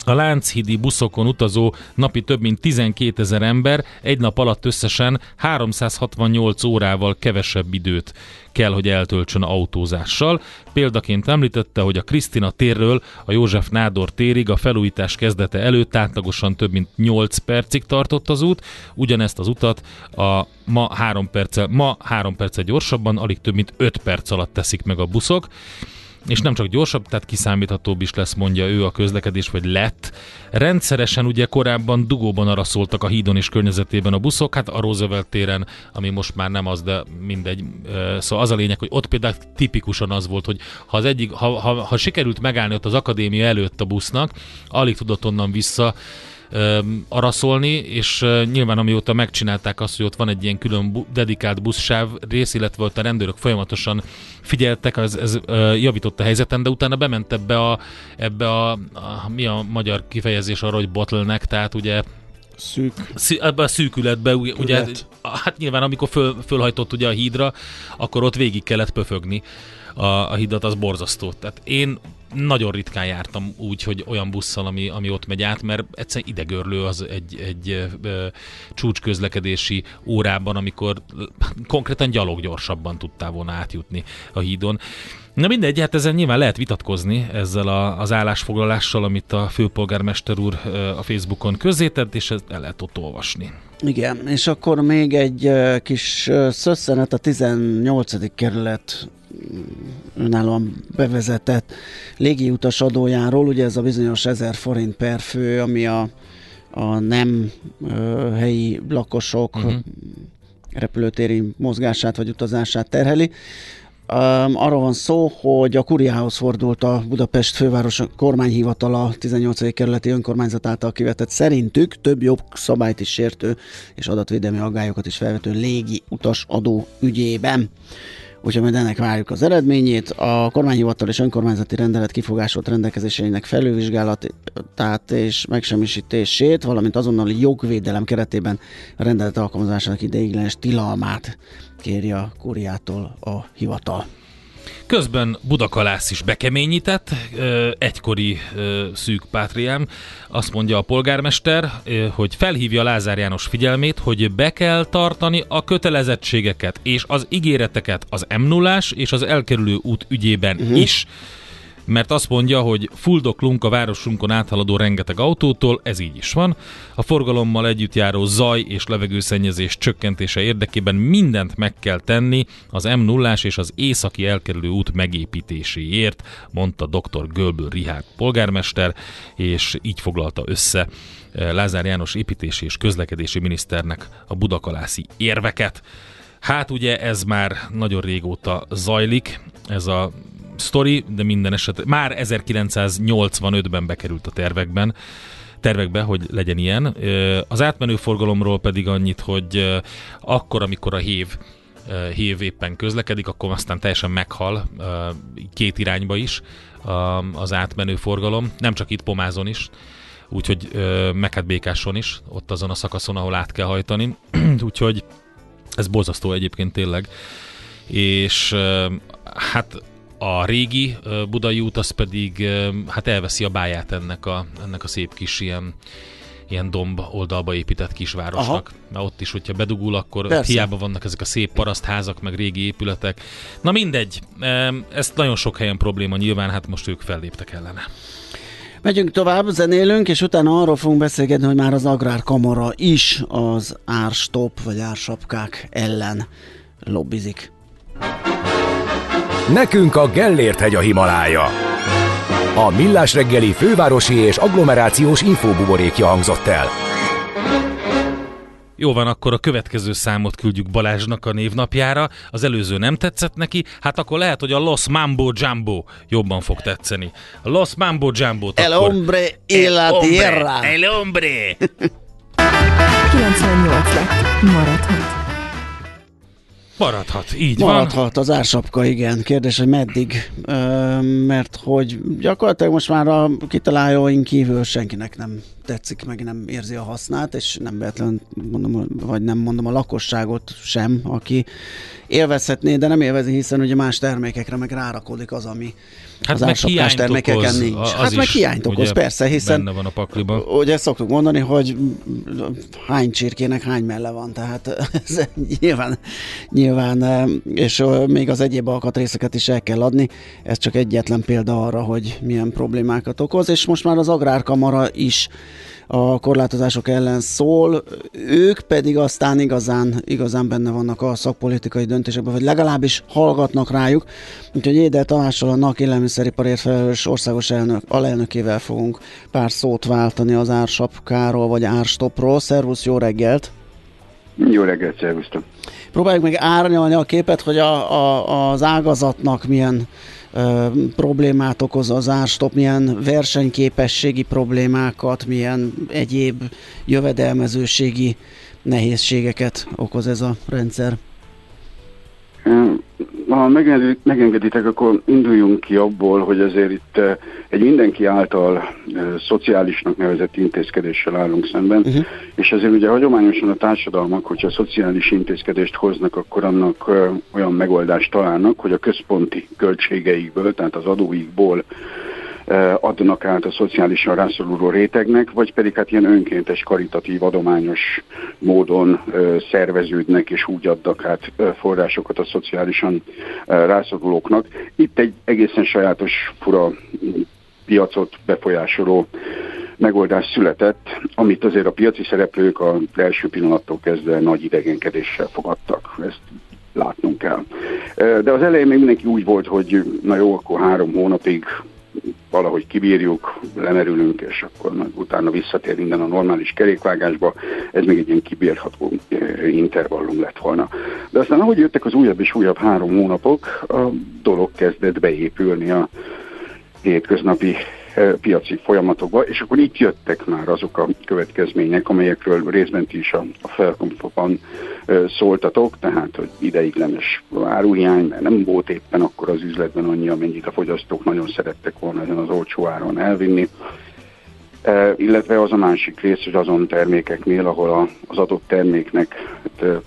a Lánchidi buszokon utazó napi több mint 12 ezer ember egy nap alatt összesen 368 órával kevesebb időt kell, hogy eltöltsön autózással. Példaként említette, hogy a Krisztina térről a József Nádor térig a felújítás kezdete előtt átlagosan több mint 8 percig tartott az út, ugyanezt az utat a ma 3 perccel, ma 3 perccel gyorsabban, alig több mint 5 perc alatt teszik meg a buszok és nem csak gyorsabb, tehát kiszámíthatóbb is lesz, mondja ő a közlekedés, vagy lett. Rendszeresen ugye korábban dugóban araszoltak a hídon és környezetében a buszok, hát a Roosevelt téren, ami most már nem az, de mindegy. Szóval az a lényeg, hogy ott például tipikusan az volt, hogy ha, az egyik, ha, ha, ha sikerült megállni ott az akadémia előtt a busznak, alig tudott onnan vissza araszolni, és uh, nyilván amióta megcsinálták azt, hogy ott van egy ilyen külön bu- dedikált buszsáv rész, illetve ott a rendőrök folyamatosan figyeltek, ez, ez javított a helyzeten, de utána bement ebbe a, ebbe a, a mi a magyar kifejezés arra, hogy bottleneck, tehát ugye Szűk. Szű, ebbe a szűkületbe, ugye, ugye, hát nyilván amikor föl, fölhajtott ugye a hídra, akkor ott végig kellett pöfögni a, a hidat, az borzasztó. Tehát én nagyon ritkán jártam úgy, hogy olyan busszal, ami, ami ott megy át, mert egyszerűen idegörlő az egy, egy ö, csúcsközlekedési órában, amikor konkrétan gyalog gyorsabban tudtál volna átjutni a hídon. Na mindegy, hát ezen nyilván lehet vitatkozni ezzel a, az állásfoglalással, amit a főpolgármester úr a Facebookon közzétett, és ezt el lehet ott olvasni. Igen, és akkor még egy kis szösszenet a 18. kerület önállóan bevezetett légiutas adójáról, ugye ez a bizonyos 1000 forint per fő, ami a, a nem ö, helyi lakosok uh-huh. repülőtéri mozgását vagy utazását terheli. Um, arról van szó, hogy a kuriához fordult a Budapest főváros kormányhivatala 18. kerületi önkormányzat által kivetett szerintük több jobb szabályt is sértő és adatvédelmi aggályokat is felvető légi utas adó ügyében úgyhogy majd ennek várjuk az eredményét. A kormányhivatal és önkormányzati rendelet kifogásolt rendelkezéseinek felülvizsgálatát és megsemmisítését, valamint azonnali jogvédelem keretében a rendelet alkalmazásának ideiglenes tilalmát kéri a kúriától a hivatal. Közben Budakalász is bekeményített, egykori szűk pátriám. Azt mondja a polgármester, hogy felhívja Lázár János figyelmét, hogy be kell tartani a kötelezettségeket és az ígéreteket az m és az elkerülő út ügyében uh-huh. is mert azt mondja, hogy fuldoklunk a városunkon áthaladó rengeteg autótól, ez így is van. A forgalommal együtt járó zaj és levegőszennyezés csökkentése érdekében mindent meg kell tenni az m 0 és az északi elkerülő út megépítéséért, mondta dr. Gölből Rihárd polgármester, és így foglalta össze eh, Lázár János építési és közlekedési miniszternek a budakalászi érveket. Hát ugye ez már nagyon régóta zajlik, ez a sztori, de minden eset már 1985-ben bekerült a tervekben, tervekbe, hogy legyen ilyen. Az átmenő forgalomról pedig annyit, hogy akkor, amikor a hév hév éppen közlekedik, akkor aztán teljesen meghal két irányba is az átmenő forgalom, nem csak itt Pomázon is, úgyhogy meg hát Békáson is, ott azon a szakaszon, ahol át kell hajtani, úgyhogy ez borzasztó egyébként tényleg, és hát a régi budai út az pedig hát elveszi a báját ennek a, ennek a szép kis ilyen ilyen domb oldalba épített kisvárosnak. Aha. ott is, hogyha bedugul, akkor Persze. hiába vannak ezek a szép parasztházak, meg régi épületek. Na mindegy, ez nagyon sok helyen probléma nyilván, hát most ők felléptek ellene. Megyünk tovább, zenélünk, és utána arról fogunk beszélgetni, hogy már az Agrárkamara is az árstop vagy ársapkák ellen lobbizik. Nekünk a Gellért hegy a Himalája. A Millás reggeli fővárosi és agglomerációs infóbuborékja hangzott el. Jó van, akkor a következő számot küldjük Balázsnak a névnapjára. Az előző nem tetszett neki, hát akkor lehet, hogy a Los Mambo Jumbo jobban fog tetszeni. A Los Mambo Jumbo. El akkor... hombre y la tierra. El hombre. 98 lett. Maradhat. Maradhat, így Maradhat van. az ársapka, igen. Kérdés, hogy meddig, mert hogy gyakorlatilag most már a kitalálóink kívül senkinek nem tetszik, meg nem érzi a hasznát, és nem véletlen mondom, vagy nem mondom a lakosságot sem, aki élvezhetné, de nem élvezi, hiszen ugye más termékekre meg rárakodik az, ami Hát az hiányt termékeken okoz, nincs. Az hát meg hiányt okoz, persze, hiszen benne van a pakliban. Ugye szoktuk mondani, hogy hány csirkének hány melle van, tehát ez nyilván, nyilván, és még az egyéb alkatrészeket is el kell adni. Ez csak egyetlen példa arra, hogy milyen problémákat okoz, és most már az Agrárkamara is a korlátozások ellen szól, ők pedig aztán igazán, igazán benne vannak a szakpolitikai döntésekben, vagy legalábbis hallgatnak rájuk. Úgyhogy Éder Tamással a NAK élelmiszeriparért felelős országos elnök, alelnökével fogunk pár szót váltani az ársapkáról, vagy árstopról. Szervusz, jó reggelt! Jó reggelt, szervusztok! Próbáljuk meg árnyalni a képet, hogy a, a, az ágazatnak milyen problémát okoz az árstop, milyen versenyképességi problémákat, milyen egyéb jövedelmezőségi nehézségeket okoz ez a rendszer? Ha megengeditek, akkor induljunk ki abból, hogy azért itt egy mindenki által szociálisnak nevezett intézkedéssel állunk szemben, uh-huh. és azért ugye hagyományosan a társadalmak, hogyha szociális intézkedést hoznak, akkor annak olyan megoldást találnak, hogy a központi költségeikből, tehát az adóikból adnak át a szociálisan rászoruló rétegnek, vagy pedig hát ilyen önkéntes, karitatív, adományos módon szerveződnek és úgy adnak át forrásokat a szociálisan rászorulóknak. Itt egy egészen sajátos, fura piacot befolyásoló megoldás született, amit azért a piaci szereplők a első pillanattól kezdve nagy idegenkedéssel fogadtak. Ezt látnunk kell. De az elején még mindenki úgy volt, hogy na jó, akkor három hónapig valahogy kibírjuk, lemerülünk, és akkor utána visszatér minden a normális kerékvágásba. Ez még egy ilyen kibírható eh, intervallum lett volna. De aztán ahogy jöttek az újabb és újabb három hónapok, a dolog kezdett beépülni a hétköznapi piaci folyamatokba, és akkor itt jöttek már azok a következmények, amelyekről részben ti is a, a felkonfokban eh, szóltatok, tehát hogy ideiglenes áruhiány, mert nem volt éppen akkor az üzletben annyi, amennyit a fogyasztók nagyon szerettek volna ezen az olcsó áron elvinni, illetve az a másik rész, hogy azon termékeknél, ahol a, az adott terméknek hát,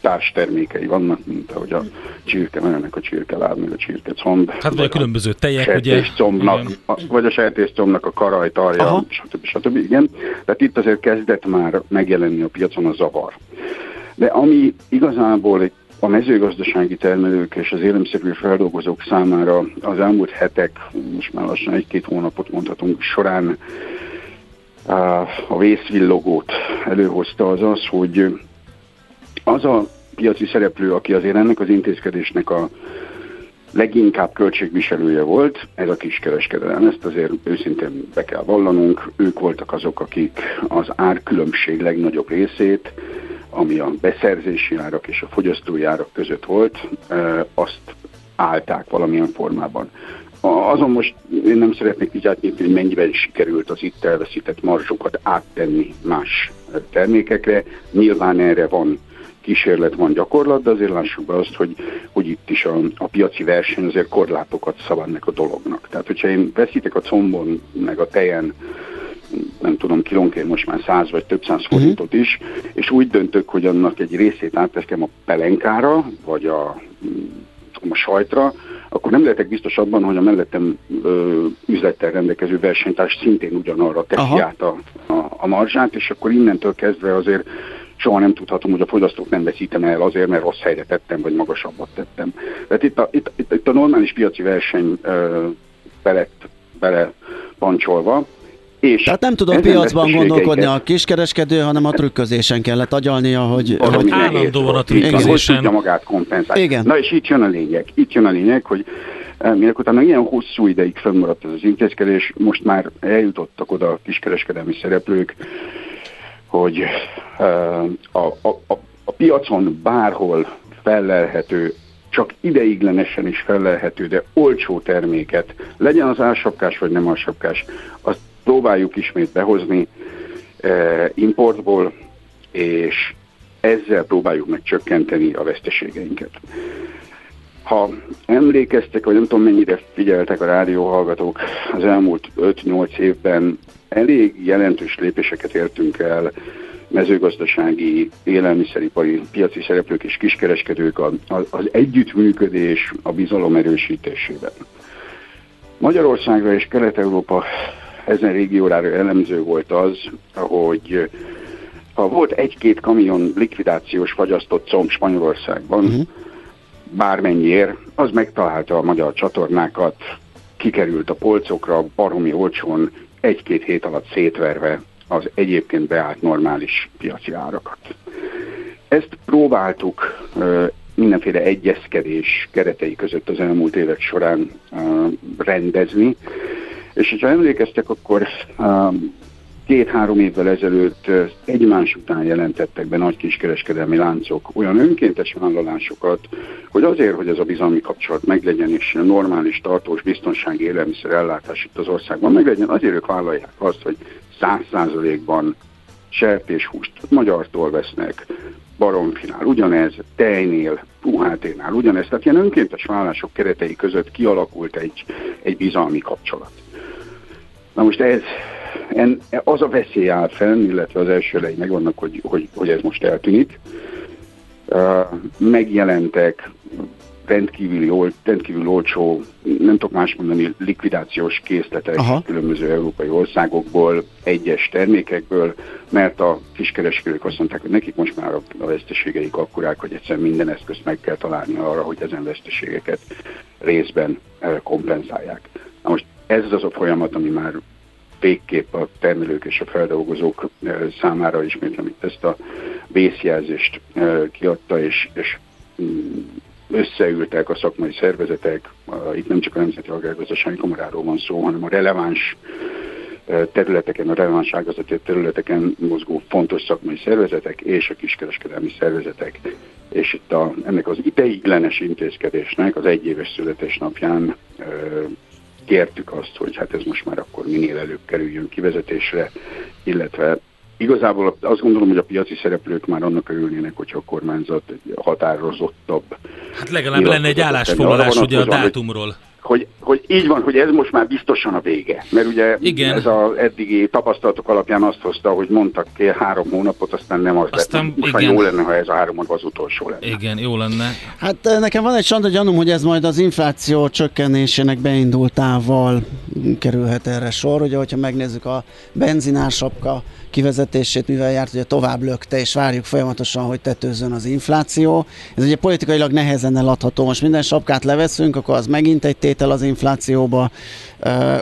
társtermékei vannak, mint ahogy a csirke, ennek a csirkeláb, meg a csirkecomb. Hát vagy a különböző tejek, ugye? Combnak, a, vagy a sertészcombnak a karaj, tarja, Aha. stb. stb. Igen. Tehát itt azért kezdett már megjelenni a piacon a zavar. De ami igazából egy a mezőgazdasági termelők és az élelmiszerű feldolgozók számára az elmúlt hetek, most már lassan egy-két hónapot mondhatunk során a vészvillogót előhozta az az, hogy az a piaci szereplő, aki azért ennek az intézkedésnek a leginkább költségviselője volt, ez a kiskereskedelem. Ezt azért őszintén be kell vallanunk. Ők voltak azok, akik az árkülönbség legnagyobb részét, ami a beszerzési árak és a fogyasztói árak között volt, azt állták valamilyen formában. Azon most én nem szeretnék nyitni, hogy mennyiben sikerült az itt elveszített marzsokat áttenni más termékekre. Nyilván erre van kísérlet, van gyakorlat, de azért lássuk be azt, hogy, hogy itt is a, a piaci verseny azért korlátokat szabadnak a dolognak. Tehát, hogyha én veszítek a combon, meg a tejen, nem tudom, kilónként most már száz vagy több száz forintot is, és úgy döntök, hogy annak egy részét átteszkem a pelenkára, vagy a, a sajtra, akkor nem lehetek biztos abban, hogy a mellettem ö, üzlettel rendelkező versenytárs szintén ugyanarra teszi Aha. át a, a, a marzsát, és akkor innentől kezdve azért soha nem tudhatom, hogy a fogyasztók nem veszítem el azért, mert rossz helyre tettem, vagy magasabbat tettem. Tehát itt a, itt, itt, itt a normális piaci verseny ö, bele, bele pancsolva, és Tehát nem tudott piacban gondolkodni a kiskereskedő, hanem a trükközésen kellett agyalnia, hogy... hogy állandóan a trükközésen. Hogy tudja magát kompenzálni. Igen. Na és itt jön a lényeg. Itt jön a lényeg, hogy minek utána ilyen hosszú ideig fönnmaradt ez az intézkedés, most már eljutottak oda a kiskereskedelmi szereplők, hogy a, a, a, a piacon bárhol fellelhető csak ideiglenesen is fellelhető, de olcsó terméket, legyen az álsapkás vagy nem álsapkás, azt próbáljuk ismét behozni eh, importból, és ezzel próbáljuk meg csökkenteni a veszteségeinket. Ha emlékeztek, vagy nem tudom mennyire figyeltek a rádióhallgatók, az elmúlt 5-8 évben elég jelentős lépéseket értünk el mezőgazdasági, élelmiszeripari, piaci szereplők és kiskereskedők az együttműködés, a bizalom erősítésében. Magyarországra és Kelet-Európa ezen régiórára jellemző volt az, hogy ha volt egy-két kamion likvidációs fagyasztott comb Spanyolországban, uh-huh. bármennyiért, az megtalálta a magyar csatornákat, kikerült a polcokra, baromi olcsón, egy-két hét alatt szétverve az egyébként beállt normális piaci árakat. Ezt próbáltuk mindenféle egyezkedés keretei között az elmúlt évek során rendezni, és ha emlékeztek, akkor két-három évvel ezelőtt egymás után jelentettek be nagy kiskereskedelmi láncok olyan önkéntes vállalásokat, hogy azért, hogy ez a bizalmi kapcsolat meglegyen, és normális, tartós, biztonsági élelmiszer ellátás itt az országban meglegyen, azért ők vállalják azt, hogy száz százalékban sertéshúst magyartól vesznek, baromfinál, ugyanez, tejnél, puháténál, ugyanez. Tehát ilyen önkéntes vállások keretei között kialakult egy, egy bizalmi kapcsolat. Na most ez, en, az a veszély áll fenn, illetve az első elején megvannak, hogy, hogy, hogy ez most eltűnik. Uh, megjelentek rendkívül, ol, rendkívül olcsó, nem tudok más mondani, likvidációs készletek Aha. különböző európai országokból, egyes termékekből, mert a kiskereskedők azt mondták, hogy nekik most már a, a veszteségeik akkorák, hogy egyszerűen minden eszközt meg kell találni arra, hogy ezen veszteségeket részben kompenzálják. Na most ez az a folyamat, ami már végképp a termelők és a feldolgozók számára ismétlem itt ezt a vészjelzést kiadta, és, és mm, összeültek a szakmai szervezetek, itt nem csak a Nemzeti Agrárgazdasági Kamaráról van szó, hanem a releváns területeken, a releváns ágazati területeken mozgó fontos szakmai szervezetek és a kiskereskedelmi szervezetek. És itt a, ennek az ideiglenes intézkedésnek az egyéves születésnapján kértük azt, hogy hát ez most már akkor minél előbb kerüljön kivezetésre, illetve Igazából azt gondolom, hogy a piaci szereplők már annak örülnének, hogyha a kormányzat határozottabb. Hát legalább lenne egy állásfoglalás ugye a dátumról hogy, hogy így van, hogy ez most már biztosan a vége. Mert ugye Igen. ez az eddigi tapasztalatok alapján azt hozta, hogy mondtak ki három hónapot, aztán nem az aztán, lett. Most igen. jó lenne, ha ez a három hónap az utolsó lenne. Igen, jó lenne. Hát eh, nekem van egy sanda gyanúm, hogy ez majd az infláció csökkenésének beindultával kerülhet erre sor. Ugye, hogyha megnézzük a benzinársapka kivezetését, mivel járt, ugye tovább lökte, és várjuk folyamatosan, hogy tetőzön az infláció. Ez ugye politikailag nehezen eladható. Most minden sapkát leveszünk, akkor az megint egy tétel az inflációba.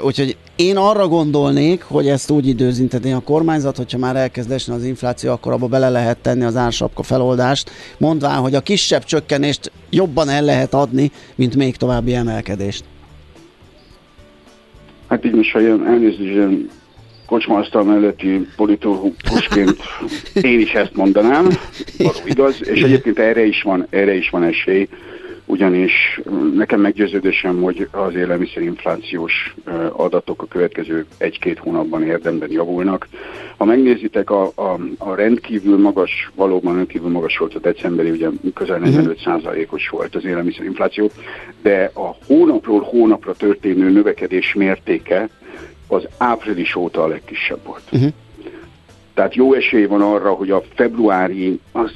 Úgyhogy én arra gondolnék, hogy ezt úgy időzinteti a kormányzat, hogyha már elkezd esni az infláció, akkor abba bele lehet tenni az ársapka feloldást, mondván, hogy a kisebb csökkenést jobban el lehet adni, mint még további emelkedést. Hát így most, ha ilyen elnézést, kocsmaasztal melletti politikusként én is ezt mondanám, való igaz, és egyébként erre is van, erre is van esély, ugyanis nekem meggyőződésem, hogy az élelmiszerinflációs adatok a következő egy-két hónapban érdemben javulnak. Ha megnézitek, a, a, a rendkívül magas, valóban rendkívül magas volt a decemberi, ugye közel 45%-os volt az élelmiszerinfláció, de a hónapról hónapra történő növekedés mértéke az április óta a legkisebb volt. Uh-huh. Tehát jó esély van arra, hogy a februári, az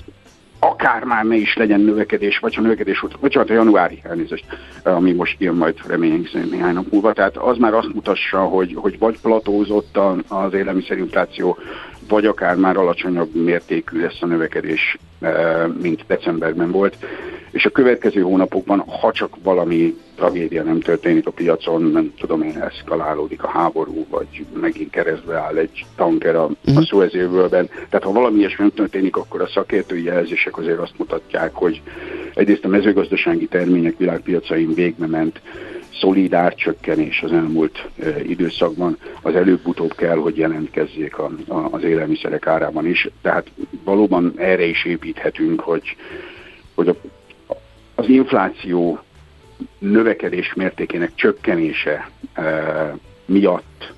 akár már ne is legyen növekedés, vagy ha növekedés volt, vagy a januári elnézést, ami most jön majd reményünk szerint néhány nap múlva. Tehát az már azt mutassa, hogy, hogy vagy platózott az élelmiszerinfláció, vagy akár már alacsonyabb mértékű lesz a növekedés, eh, mint decemberben volt. És a következő hónapokban, ha csak valami tragédia nem történik a piacon, nem tudom én, eszkalálódik a háború, vagy megint keresztbe áll egy tanker a, uh-huh. a mhm. Suezőbölben. Tehát ha valami ilyesmi nem történik, akkor a szakértői jelzések azért azt mutatják, hogy egyrészt a mezőgazdasági termények világpiacain végbe ment szolid árcsökkenés az elmúlt e, időszakban, az előbb-utóbb kell, hogy jelentkezzék a, a, az élelmiszerek árában is. Tehát valóban erre is építhetünk, hogy, hogy a, az infláció növekedés mértékének csökkenése e, miatt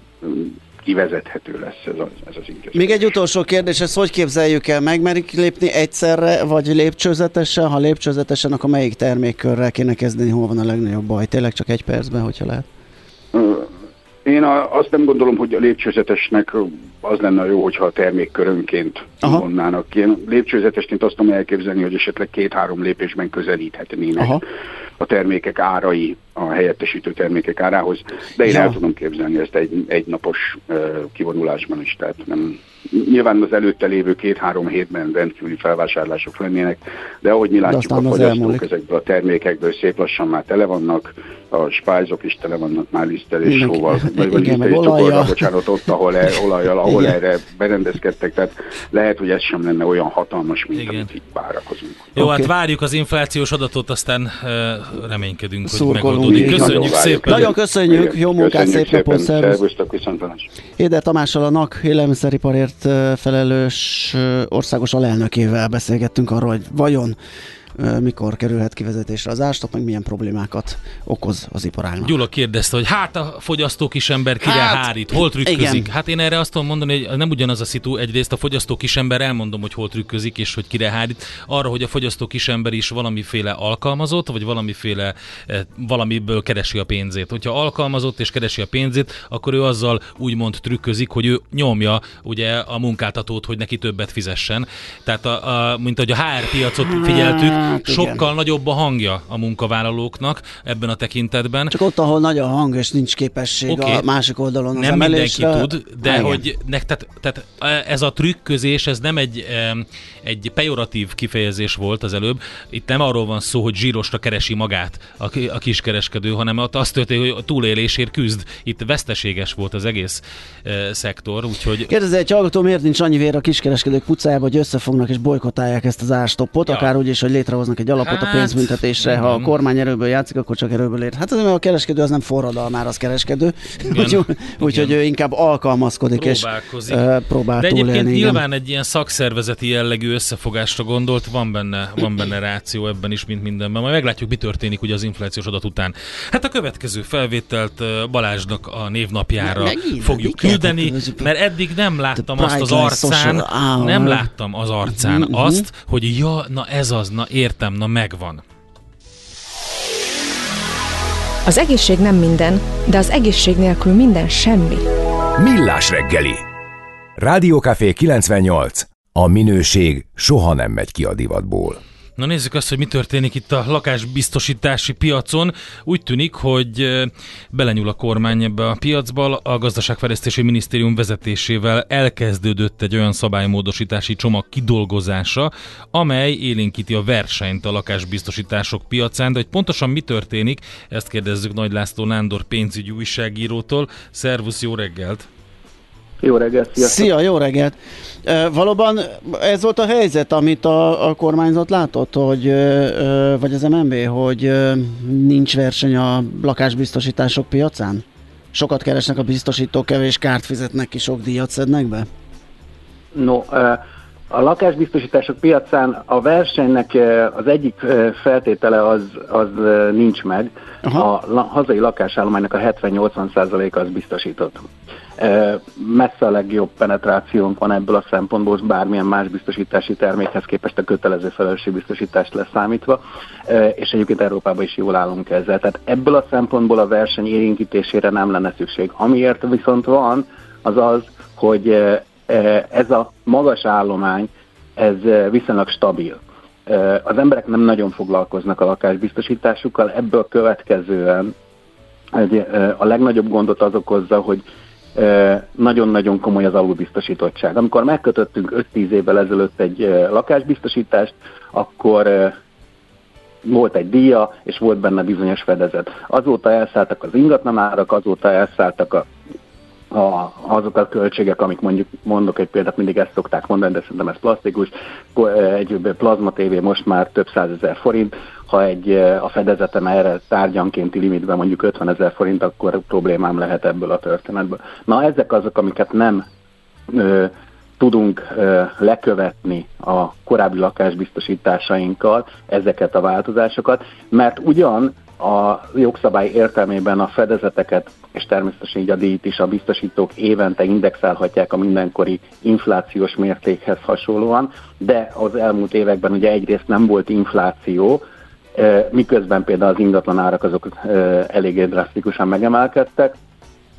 kivezethető lesz ez az, ez az intézkedés. Még egy utolsó kérdés, ezt hogy képzeljük el? Megmerik lépni egyszerre, vagy lépcsőzetesen? Ha lépcsőzetesen, akkor melyik termékkörrel kéne kezdeni? Hol van a legnagyobb baj? Tényleg csak egy percben, hogyha lehet? Én a, azt nem gondolom, hogy a lépcsőzetesnek az lenne jó, hogyha a termékkörönként vonnának ki. Én lépcsőzetesként azt tudom elképzelni, hogy esetleg két-három lépésben közelíthetnének Aha. A termékek árai a helyettesítő termékek árához, de én ja. el tudom képzelni ezt egy, egy napos uh, kivonulásban is, tehát nem, nyilván az előtte lévő két-három hétben rendkívüli felvásárlások lennének, de ahogy mi látjuk, a fogyasztók ezekből a termékekből szép lassan már tele vannak, a spájzok is tele vannak már lisztelésóval, vagy, vagy lisztelés bocsánat, ott, ahol, e, olajjal, ahol Igen. erre berendezkedtek, tehát lehet, hogy ez sem lenne olyan hatalmas, mint Igen. amit itt várakozunk. Jó, okay. hát várjuk az inflációs adatot, aztán uh, reménykedünk, hogy megoldódik. Köszönjük szépen! Nagyon köszönjük, jó munkát, szép napot, szervusz! Éder Tamással a NAK élelmiszeriparért felelős országos alelnökével beszélgettünk arról, hogy vajon mikor kerülhet kivezetésre az ástop, meg milyen problémákat okoz az iparágnak. Gyula kérdezte, hogy hát a fogyasztó kisember kire hát, hárít, hol trükközik. Igen. Hát én erre azt tudom mondani, hogy nem ugyanaz a szitu, egyrészt a fogyasztó kisember elmondom, hogy hol trükközik és hogy kire hárít. Arra, hogy a fogyasztó kisember is valamiféle alkalmazott, vagy valamiféle valamiből keresi a pénzét. Hogyha alkalmazott és keresi a pénzét, akkor ő azzal úgymond trükközik, hogy ő nyomja ugye a munkáltatót, hogy neki többet fizessen. Tehát a, a, mint hogy a HR piacot figyeltük, Hát, Sokkal igen. nagyobb a hangja a munkavállalóknak ebben a tekintetben. Csak ott, ahol nagy a hang, és nincs képesség okay. a másik oldalon az Nem emelésre. mindenki tud, de Há, hogy ne, tehát, tehát ez a trükközés, ez nem egy, egy pejoratív kifejezés volt az előbb. Itt nem arról van szó, hogy zsírosra keresi magát a, a kiskereskedő, hanem azt történik, hogy a túlélésért küzd. Itt veszteséges volt az egész e, szektor, úgyhogy... Kérdezi egy hallgató, miért nincs annyi vér a kiskereskedők pucájába, hogy összefognak és bolykotálják ezt az árstoppot, ja. akár úgy is, hogy létre létrehoznak egy alapot hát, a pénzbüntetésre, ha a kormány erőből játszik, akkor csak erőből ér. Hát az, a kereskedő az nem forradalmár, az kereskedő, úgyhogy úgy, ő inkább alkalmazkodik és uh, próbál De egyébként túlélni, nyilván igen. egy ilyen szakszervezeti jellegű összefogásra gondolt, van benne, van benne ráció ebben is, mint mindenben. Majd meglátjuk, mi történik ugye az inflációs adat után. Hát a következő felvételt Balázsnak a névnapjára Megint, fogjuk küldeni, mert eddig nem láttam azt az arcán, nem láttam az arcán mhm. azt, hogy ja, na ez az, na értem, na megvan. Az egészség nem minden, de az egészség nélkül minden semmi. Millás reggeli. Rádiókafé 98. A minőség soha nem megy ki a divatból. Na nézzük azt, hogy mi történik itt a lakásbiztosítási piacon. Úgy tűnik, hogy belenyúl a kormány ebbe a piacba. A gazdaságfejlesztési minisztérium vezetésével elkezdődött egy olyan szabálymódosítási csomag kidolgozása, amely élénkíti a versenyt a lakásbiztosítások piacán. De hogy pontosan mi történik, ezt kérdezzük Nagy László Nándor pénzügyi újságírótól. Szervusz, jó reggelt! Jó reggelt, sziasztok! Szia, jó reggelt! Valóban ez volt a helyzet, amit a, a kormányzat látott, hogy, vagy az MNB, hogy nincs verseny a lakásbiztosítások piacán? Sokat keresnek a biztosítók, kevés kárt fizetnek ki, sok díjat szednek be? No, a lakásbiztosítások piacán a versenynek az egyik feltétele az, az nincs meg. Aha. A hazai lakásállománynak a 70-80%-a az biztosított. Messze a legjobb penetrációnk van ebből a szempontból, bármilyen más biztosítási termékhez képest a kötelező felelősségbiztosítást leszámítva, és egyébként Európában is jól állunk ezzel. Tehát ebből a szempontból a verseny érénkítésére nem lenne szükség. Amiért viszont van, az az, hogy ez a magas állomány, ez viszonylag stabil. Az emberek nem nagyon foglalkoznak a lakásbiztosításukkal, ebből következően a legnagyobb gondot az okozza, hogy nagyon-nagyon komoly az alulbiztosítottság. Amikor megkötöttünk 5-10 évvel ezelőtt egy lakásbiztosítást, akkor volt egy díja, és volt benne bizonyos fedezet. Azóta elszálltak az ingatlanárak, azóta elszálltak a a, azok a költségek, amik mondjuk mondok egy példát, mindig ezt szokták mondani, de szerintem ez plastikus. Egy plazma tévé most már több százezer forint, ha egy, a fedezetem erre tárgyankénti limitben mondjuk 50 ezer forint, akkor problémám lehet ebből a történetből. Na ezek azok, amiket nem ö, tudunk ö, lekövetni a korábbi lakásbiztosításainkkal, ezeket a változásokat, mert ugyan a jogszabály értelmében a fedezeteket, és természetesen így a díjt is a biztosítók évente indexálhatják a mindenkori inflációs mértékhez hasonlóan, de az elmúlt években ugye egyrészt nem volt infláció, miközben például az ingatlan árak azok eléggé drasztikusan megemelkedtek,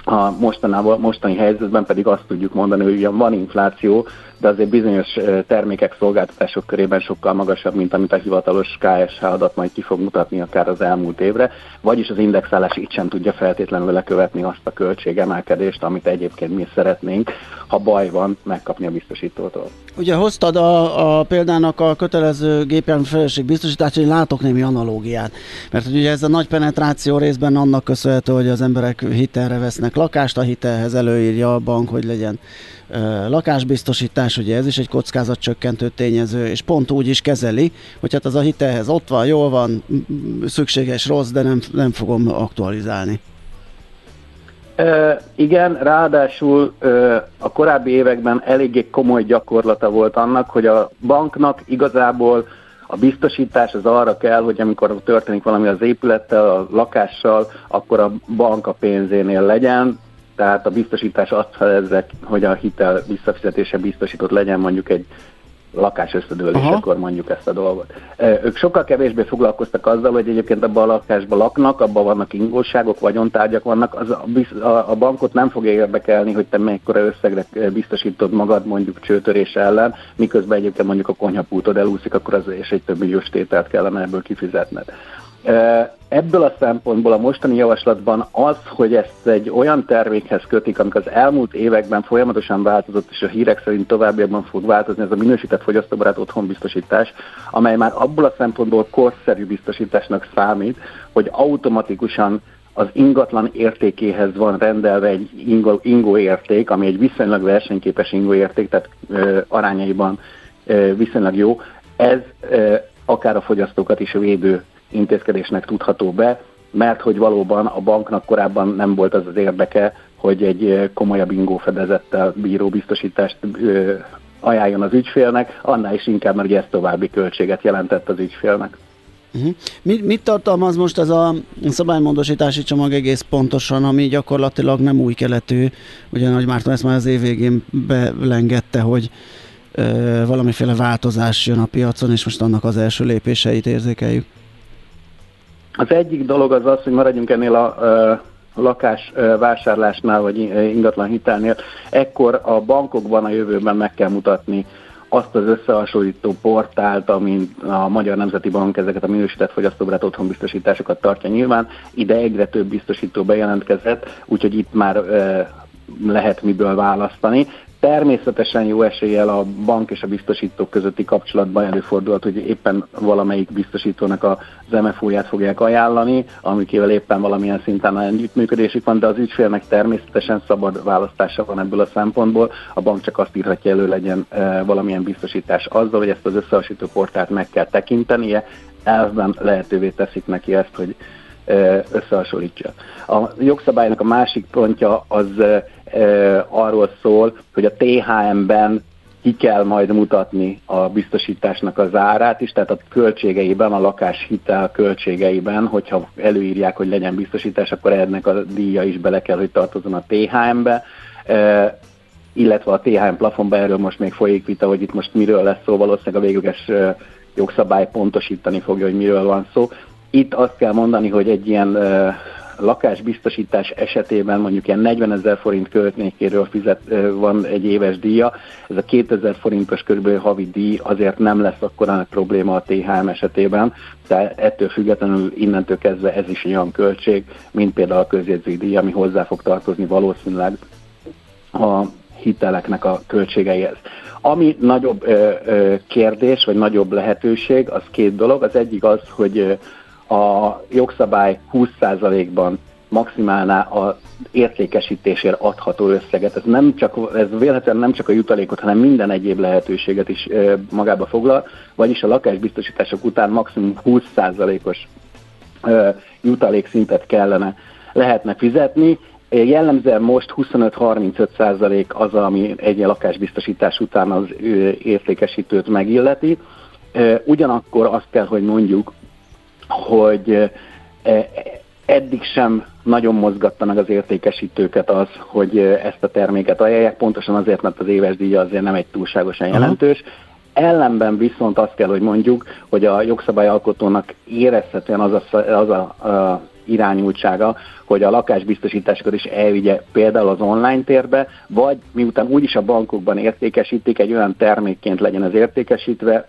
a mostanában, mostani helyzetben pedig azt tudjuk mondani, hogy ugyan van infláció, de azért bizonyos termékek, szolgáltatások körében sokkal magasabb, mint amit a hivatalos KSH adat majd ki fog mutatni akár az elmúlt évre, vagyis az indexálás így sem tudja feltétlenül lekövetni azt a költségemelkedést, amit egyébként mi szeretnénk, ha baj van, megkapni a biztosítótól. Ugye hoztad a, a példának a kötelező gépjármű felelősség biztosítást, hogy látok némi analógiát. Mert ugye ez a nagy penetráció részben annak köszönhető, hogy az emberek hitelre vesznek lakást, a hitelhez előírja a bank, hogy legyen lakásbiztosítás, ugye ez is egy kockázatcsökkentő tényező, és pont úgy is kezeli, hogy hát az a hitelhez ott van, jól van, szükséges, rossz, de nem, nem fogom aktualizálni. E, igen, ráadásul e, a korábbi években eléggé komoly gyakorlata volt annak, hogy a banknak igazából a biztosítás az arra kell, hogy amikor történik valami az épülettel, a lakással, akkor a bank a pénzénél legyen, tehát a biztosítás azt felezze, hogy a hitel visszafizetése biztosított legyen mondjuk egy lakás összedőlés, akkor mondjuk ezt a dolgot. Ők sokkal kevésbé foglalkoztak azzal, hogy egyébként abban a lakásban laknak, abban vannak ingóságok, vagyontárgyak vannak, az a, a, a bankot nem fogja érdekelni, hogy te mekkora összegre biztosítod magad mondjuk csőtörés ellen, miközben egyébként mondjuk a konyhapultod elúszik, akkor az és egy több milliós tételt kellene ebből kifizetned. Ebből a szempontból a mostani javaslatban az, hogy ezt egy olyan termékhez kötik, amik az elmúlt években folyamatosan változott, és a hírek szerint továbbiakban fog változni, ez a minősített fogyasztóbarát otthonbiztosítás, amely már abból a szempontból korszerű biztosításnak számít, hogy automatikusan az ingatlan értékéhez van rendelve egy ingó, ingó érték, ami egy viszonylag versenyképes ingó érték, tehát ö, arányaiban ö, viszonylag jó. Ez ö, akár a fogyasztókat is védő intézkedésnek tudható be, mert hogy valóban a banknak korábban nem volt az az érdeke, hogy egy komolyabb ingófedezettel bíró biztosítást ajánljon az ügyfélnek, annál is inkább, mert ugye ez további költséget jelentett az ügyfélnek. Uh-huh. Mit, mit tartalmaz most ez a szabálymódosítási csomag egész pontosan, ami gyakorlatilag nem új keletű, ugye Nagy Márton ezt már az év végén belengedte, hogy ö, valamiféle változás jön a piacon, és most annak az első lépéseit érzékeljük. Az egyik dolog az az, hogy maradjunk ennél a, a lakás vásárlásnál, vagy ingatlan hitelnél, ekkor a bankokban a jövőben meg kell mutatni azt az összehasonlító portált, amin a Magyar Nemzeti Bank ezeket a minősített fogyasztóbarát otthonbiztosításokat tartja nyilván. Ide egyre több biztosító bejelentkezett, úgyhogy itt már lehet miből választani. Természetesen jó eséllyel a bank és a biztosítók közötti kapcsolatban előfordulhat, hogy éppen valamelyik biztosítónak az MFO-ját fogják ajánlani, amikével éppen valamilyen szinten együttműködésük van, de az ügyfélnek természetesen szabad választása van ebből a szempontból. A bank csak azt írhatja elő legyen e, valamilyen biztosítás azzal, hogy ezt az összehasonlító portált meg kell tekintenie, elvben lehetővé teszik neki ezt, hogy összehasonlítsa. A jogszabálynak a másik pontja az arról szól, hogy a THM-ben ki kell majd mutatni a biztosításnak az árát is, tehát a költségeiben, a lakáshitel költségeiben, hogyha előírják, hogy legyen biztosítás, akkor ennek a díja is bele kell, hogy tartozon a THM-be, illetve a THM plafonba, erről most még folyik vita, hogy itt most miről lesz szó, valószínűleg a végleges jogszabály pontosítani fogja, hogy miről van szó. Itt azt kell mondani, hogy egy ilyen lakásbiztosítás esetében mondjuk ilyen 40 ezer forint költnékéről fizet, van egy éves díja, ez a 2000 forintos körülbelül havi díj azért nem lesz akkor a probléma a THM esetében, de ettől függetlenül innentől kezdve ez is olyan költség, mint például a közjegyződíj, ami hozzá fog tartozni valószínűleg a hiteleknek a költségeihez. Ami nagyobb ö, ö, kérdés, vagy nagyobb lehetőség, az két dolog. Az egyik az, hogy a jogszabály 20%-ban maximálná a értékesítésért adható összeget. Ez, nem csak, ez véletlenül nem csak a jutalékot, hanem minden egyéb lehetőséget is magába foglal, vagyis a lakásbiztosítások után maximum 20%-os jutalékszintet kellene lehetne fizetni. Jellemzően most 25-35% az, ami egy lakásbiztosítás után az értékesítőt megilleti. Ugyanakkor azt kell, hogy mondjuk, hogy eddig sem nagyon mozgatta meg az értékesítőket az, hogy ezt a terméket ajánlják, pontosan azért, mert az éves díja azért nem egy túlságosan jelentős. Aha. Ellenben viszont azt kell, hogy mondjuk, hogy a jogszabályalkotónak érezhetően az a, az a, a irányultsága, hogy a lakásbiztosításokat is elvigye például az online térbe, vagy miután úgyis a bankokban értékesítik, egy olyan termékként legyen az értékesítve,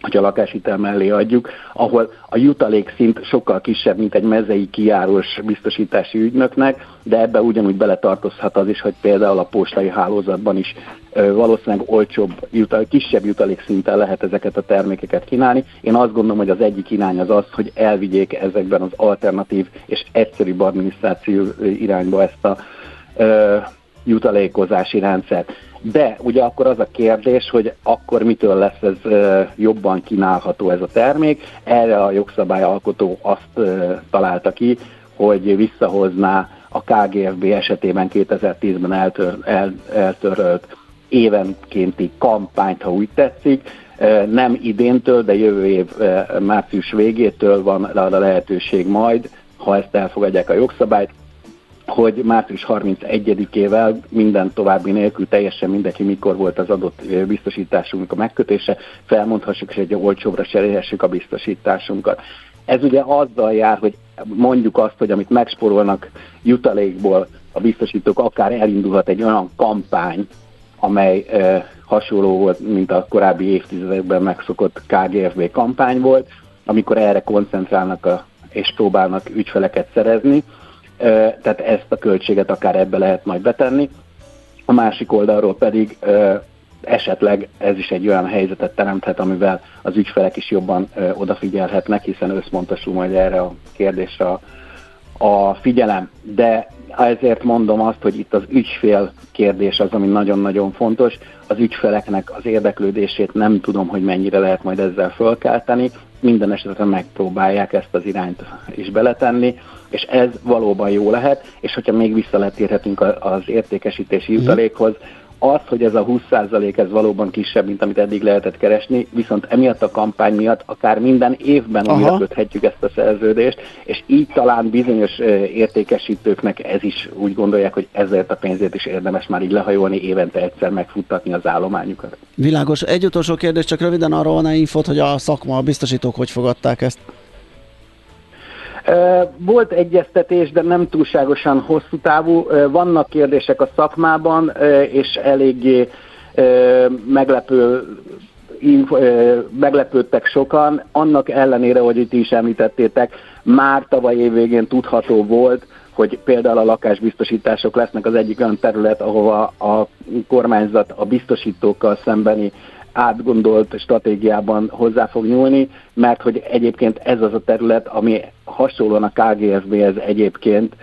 hogy a lakáshitel mellé adjuk, ahol a jutalékszint sokkal kisebb, mint egy mezei kiárós biztosítási ügynöknek, de ebbe ugyanúgy beletartozhat az is, hogy például a postai hálózatban is valószínűleg olcsóbb, jutal, kisebb jutalékszinten lehet ezeket a termékeket kínálni. Én azt gondolom, hogy az egyik irány az az, hogy elvigyék ezekben az alternatív és egyszerűbb adminisztráció irányba ezt a jutalékozási rendszert. De ugye akkor az a kérdés, hogy akkor mitől lesz ez jobban kínálható ez a termék. Erre a jogszabályalkotó azt találta ki, hogy visszahozná a KGFB esetében 2010-ben eltör, el, eltörölt évenkénti kampányt, ha úgy tetszik. Nem idéntől, de jövő év március végétől van a lehetőség majd, ha ezt elfogadják a jogszabályt, hogy március 31-ével minden további nélkül, teljesen mindegy, hogy mikor volt az adott biztosításunk a megkötése, felmondhassuk, és egy olcsóbbre cserélhessük a biztosításunkat. Ez ugye azzal jár, hogy mondjuk azt, hogy amit megsporolnak jutalékból a biztosítók, akár elindulhat egy olyan kampány, amely e, hasonló volt, mint a korábbi évtizedekben megszokott KGFB kampány volt, amikor erre koncentrálnak a, és próbálnak ügyfeleket szerezni, tehát ezt a költséget akár ebbe lehet majd betenni. A másik oldalról pedig esetleg ez is egy olyan helyzetet teremthet, amivel az ügyfelek is jobban odafigyelhetnek, hiszen összpontosul majd erre a kérdésre a, a figyelem. De ezért mondom azt, hogy itt az ügyfél kérdés az, ami nagyon-nagyon fontos. Az ügyfeleknek az érdeklődését nem tudom, hogy mennyire lehet majd ezzel fölkelteni. Minden esetre megpróbálják ezt az irányt is beletenni és ez valóban jó lehet, és hogyha még visszaletérhetünk az értékesítési mhm. jutalékhoz, az, hogy ez a 20% ez valóban kisebb, mint amit eddig lehetett keresni, viszont emiatt a kampány miatt akár minden évben újra köthetjük ezt a szerződést, és így talán bizonyos értékesítőknek ez is úgy gondolják, hogy ezért a pénzért is érdemes már így lehajolni, évente egyszer megfuttatni az állományukat. Világos. Egy utolsó kérdés, csak röviden arról van-e infot, hogy a szakma, a biztosítók hogy fogadták ezt? Volt egyeztetés, de nem túlságosan hosszú távú. Vannak kérdések a szakmában, és eléggé meglepő meglepődtek sokan, annak ellenére, hogy itt is említettétek, már tavaly évvégén tudható volt, hogy például a lakásbiztosítások lesznek az egyik olyan terület, ahova a kormányzat a biztosítókkal szembeni átgondolt stratégiában hozzá fog nyúlni, mert hogy egyébként ez az a terület, ami hasonlóan a KGSB-hez egyébként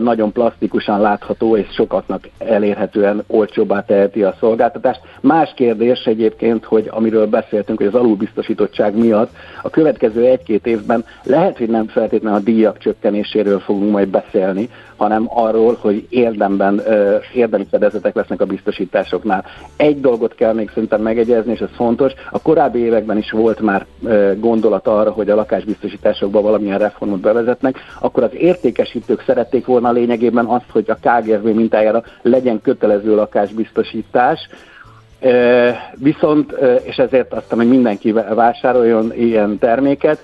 nagyon plastikusan látható, és sokaknak elérhetően olcsóbbá teheti a szolgáltatást. Más kérdés egyébként, hogy amiről beszéltünk, hogy az alulbiztosítottság miatt a következő egy-két évben lehet, hogy nem feltétlenül a díjak csökkenéséről fogunk majd beszélni, hanem arról, hogy érdemben, érdemi fedezetek lesznek a biztosításoknál. Egy dolgot kell még szerintem megegyezni, és ez fontos, a korábbi években is volt már gondolat arra, hogy a lakásbiztosításokban valamilyen reformot bevezetnek, akkor az értékesítők szerették volna lényegében azt, hogy a KGSB mintájára legyen kötelező lakásbiztosítás, Viszont, és ezért aztán, hogy mindenki vásároljon ilyen terméket,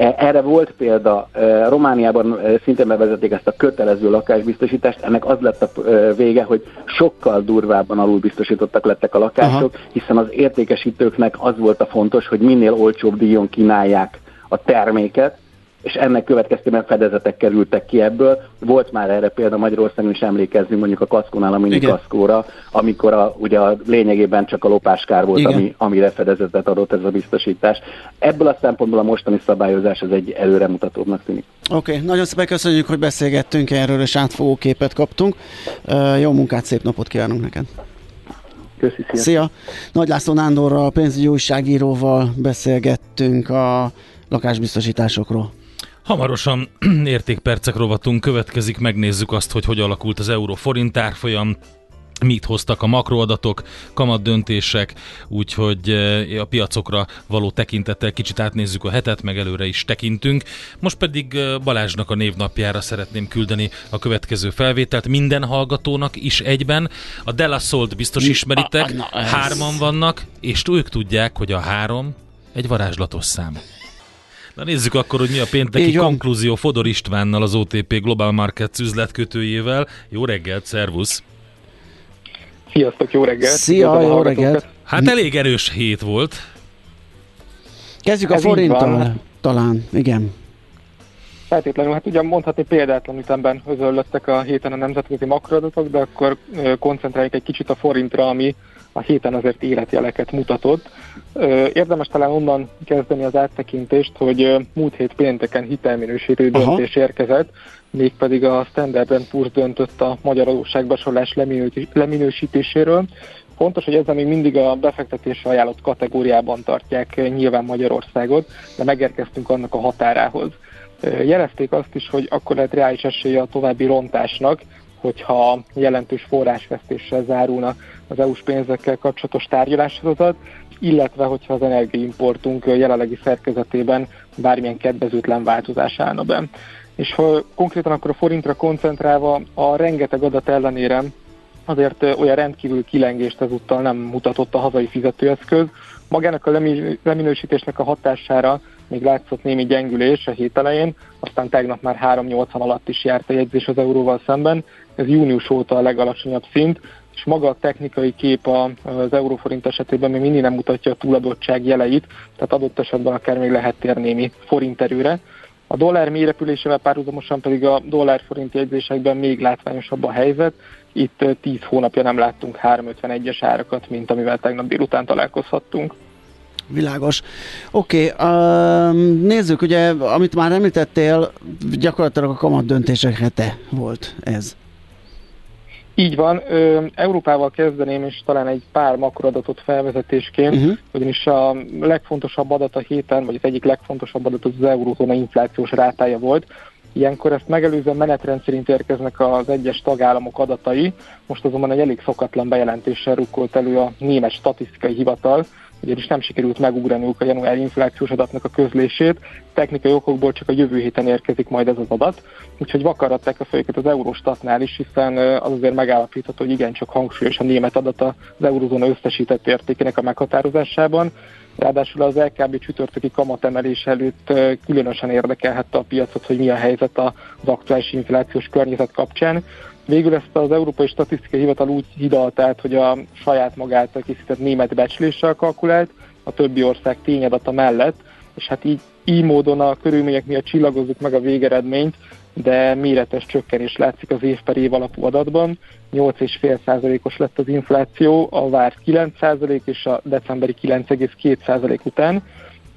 erre volt példa, e, Romániában e, szintén bevezették ezt a kötelező lakásbiztosítást, ennek az lett a vége, hogy sokkal durvábban alulbiztosítottak lettek a lakások, Aha. hiszen az értékesítőknek az volt a fontos, hogy minél olcsóbb díjon kínálják a terméket, és ennek következtében fedezetek kerültek ki ebből. Volt már erre példa Magyarországon is emlékezni, mondjuk a kaszkónál a minikaszkóra, amikor a, ugye a lényegében csak a lopáskár volt, ami, amire fedezetet adott ez a biztosítás. Ebből a szempontból a mostani szabályozás az egy előremutatóbbnak tűnik. Oké, okay, nagyon szépen köszönjük, hogy beszélgettünk erről, és átfogó képet kaptunk. Uh, jó munkát, szép napot kívánunk neked! Köszi, szia. szia! Nagy László Nándorral, pénzügyi újságíróval beszélgettünk a lakásbiztosításokról. Hamarosan értékpercek rovatunk következik, megnézzük azt, hogy hogy alakult az euró forint árfolyam, mit hoztak a makroadatok, kamatdöntések, úgyhogy a piacokra való tekintettel kicsit átnézzük a hetet, meg előre is tekintünk. Most pedig Balázsnak a névnapjára szeretném küldeni a következő felvételt minden hallgatónak is egyben. A Della Solt biztos ismeritek, hárman vannak, és ők tudják, hogy a három egy varázslatos szám. Na nézzük akkor, hogy mi a pénteki Így konklúzió Fodor Istvánnal, az OTP Global Markets üzletkötőjével. Jó reggelt, szervusz! Sziasztok, jó reggelt! Szia, jó reggelt! Hát elég erős hét volt. Kezdjük Ez a forinttal talán, igen. Feltétlenül, hát ugyan mondhatni példátlan ütemben özöllöttek a héten a nemzetközi makroadatok, de akkor koncentráljuk egy kicsit a forintra, ami a héten azért életjeleket mutatott. Érdemes talán onnan kezdeni az áttekintést, hogy múlt hét pénteken hitelminősítő döntés Aha. érkezett, mégpedig a Standard Poor's döntött a magyar adósságbesorolás leminősítéséről. Fontos, hogy ezzel még mindig a befektetésre ajánlott kategóriában tartják nyilván Magyarországot, de megérkeztünk annak a határához. Jelezték azt is, hogy akkor lehet reális esélye a további rontásnak, hogyha jelentős forrásvesztéssel zárulna az EU-s pénzekkel kapcsolatos tárgyalássorozat, illetve hogyha az energiaimportunk jelenlegi szerkezetében bármilyen kedvezőtlen változás állna be. És ha konkrétan akkor a forintra koncentrálva a rengeteg adat ellenére azért olyan rendkívül kilengést ezúttal nem mutatott a hazai fizetőeszköz. Magának a leminősítésnek a hatására még látszott némi gyengülés a hét elején, aztán tegnap már 3,80 alatt is járt a jegyzés az euróval szemben, ez június óta a legalacsonyabb szint, és maga a technikai kép az euróforint esetében még mindig nem mutatja a túladottság jeleit, tehát adott esetben akár még lehet térni némi forint erőre. A dollár mélyrepülésével párhuzamosan pedig a dollár-forint jegyzésekben még látványosabb a helyzet. Itt 10 hónapja nem láttunk 351-es árakat, mint amivel tegnap délután találkozhattunk. Világos. Oké, okay, uh, nézzük, ugye, amit már említettél, gyakorlatilag a kamat döntések hete volt ez. Így van, ö, Európával kezdeném, és talán egy pár makroadatot felvezetésként, uh-huh. ugyanis a legfontosabb adat a héten, vagy az egyik legfontosabb adat az, az eurózóna inflációs rátája volt. Ilyenkor ezt megelőzően menetrend szerint érkeznek az egyes tagállamok adatai, most azonban egy elég szokatlan bejelentéssel rukkolt elő a német statisztikai hivatal, ugyanis nem sikerült megugraniuk a januári inflációs adatnak a közlését, technikai okokból csak a jövő héten érkezik majd ez az adat, úgyhogy vakaratták a fejüket az Eurostatnál is, hiszen az azért megállapítható, hogy igencsak hangsúlyos a német adat az eurozóna összesített értékének a meghatározásában, Ráadásul az LKB csütörtöki kamatemelés előtt különösen érdekelhette a piacot, hogy mi a helyzet az aktuális inflációs környezet kapcsán. Végül ezt az Európai Statisztikai Hivatal úgy hidalt át, hogy a saját magát készített német becsléssel kalkulált, a többi ország tényadata mellett, és hát így, így módon a körülmények miatt csillagozzuk meg a végeredményt, de méretes csökkenés látszik az év per év alapú adatban. 8,5%-os lett az infláció, a várt 9% és a decemberi 9,2% után.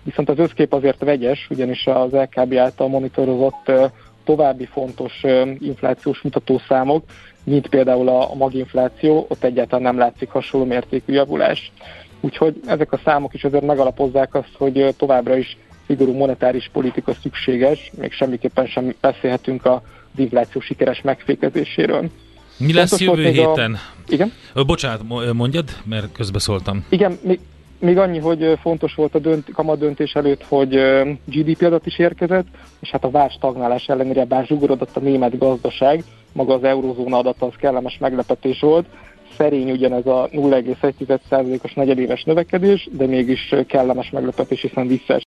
Viszont az összkép azért vegyes, ugyanis az LKB által monitorozott további fontos inflációs mutatószámok, mint például a maginfláció, ott egyáltalán nem látszik hasonló mértékű javulás. Úgyhogy ezek a számok is azért megalapozzák azt, hogy továbbra is szigorú monetáris politika szükséges, még semmiképpen sem beszélhetünk az infláció sikeres megfékezéséről. Mi lesz Fontos jövő héten? A... Igen? Bocsánat, mondjad, mert közbeszóltam. Igen, még, még annyi, hogy fontos volt a dönt, kamat döntés előtt, hogy GDP adat is érkezett, és hát a vár stagnálás ellenére bár zsugorodott a német gazdaság, maga az eurozóna adat az kellemes meglepetés volt, szerény ugyanez a 0,1%-os negyedéves növekedés, de mégis kellemes meglepetés, hiszen visszaesett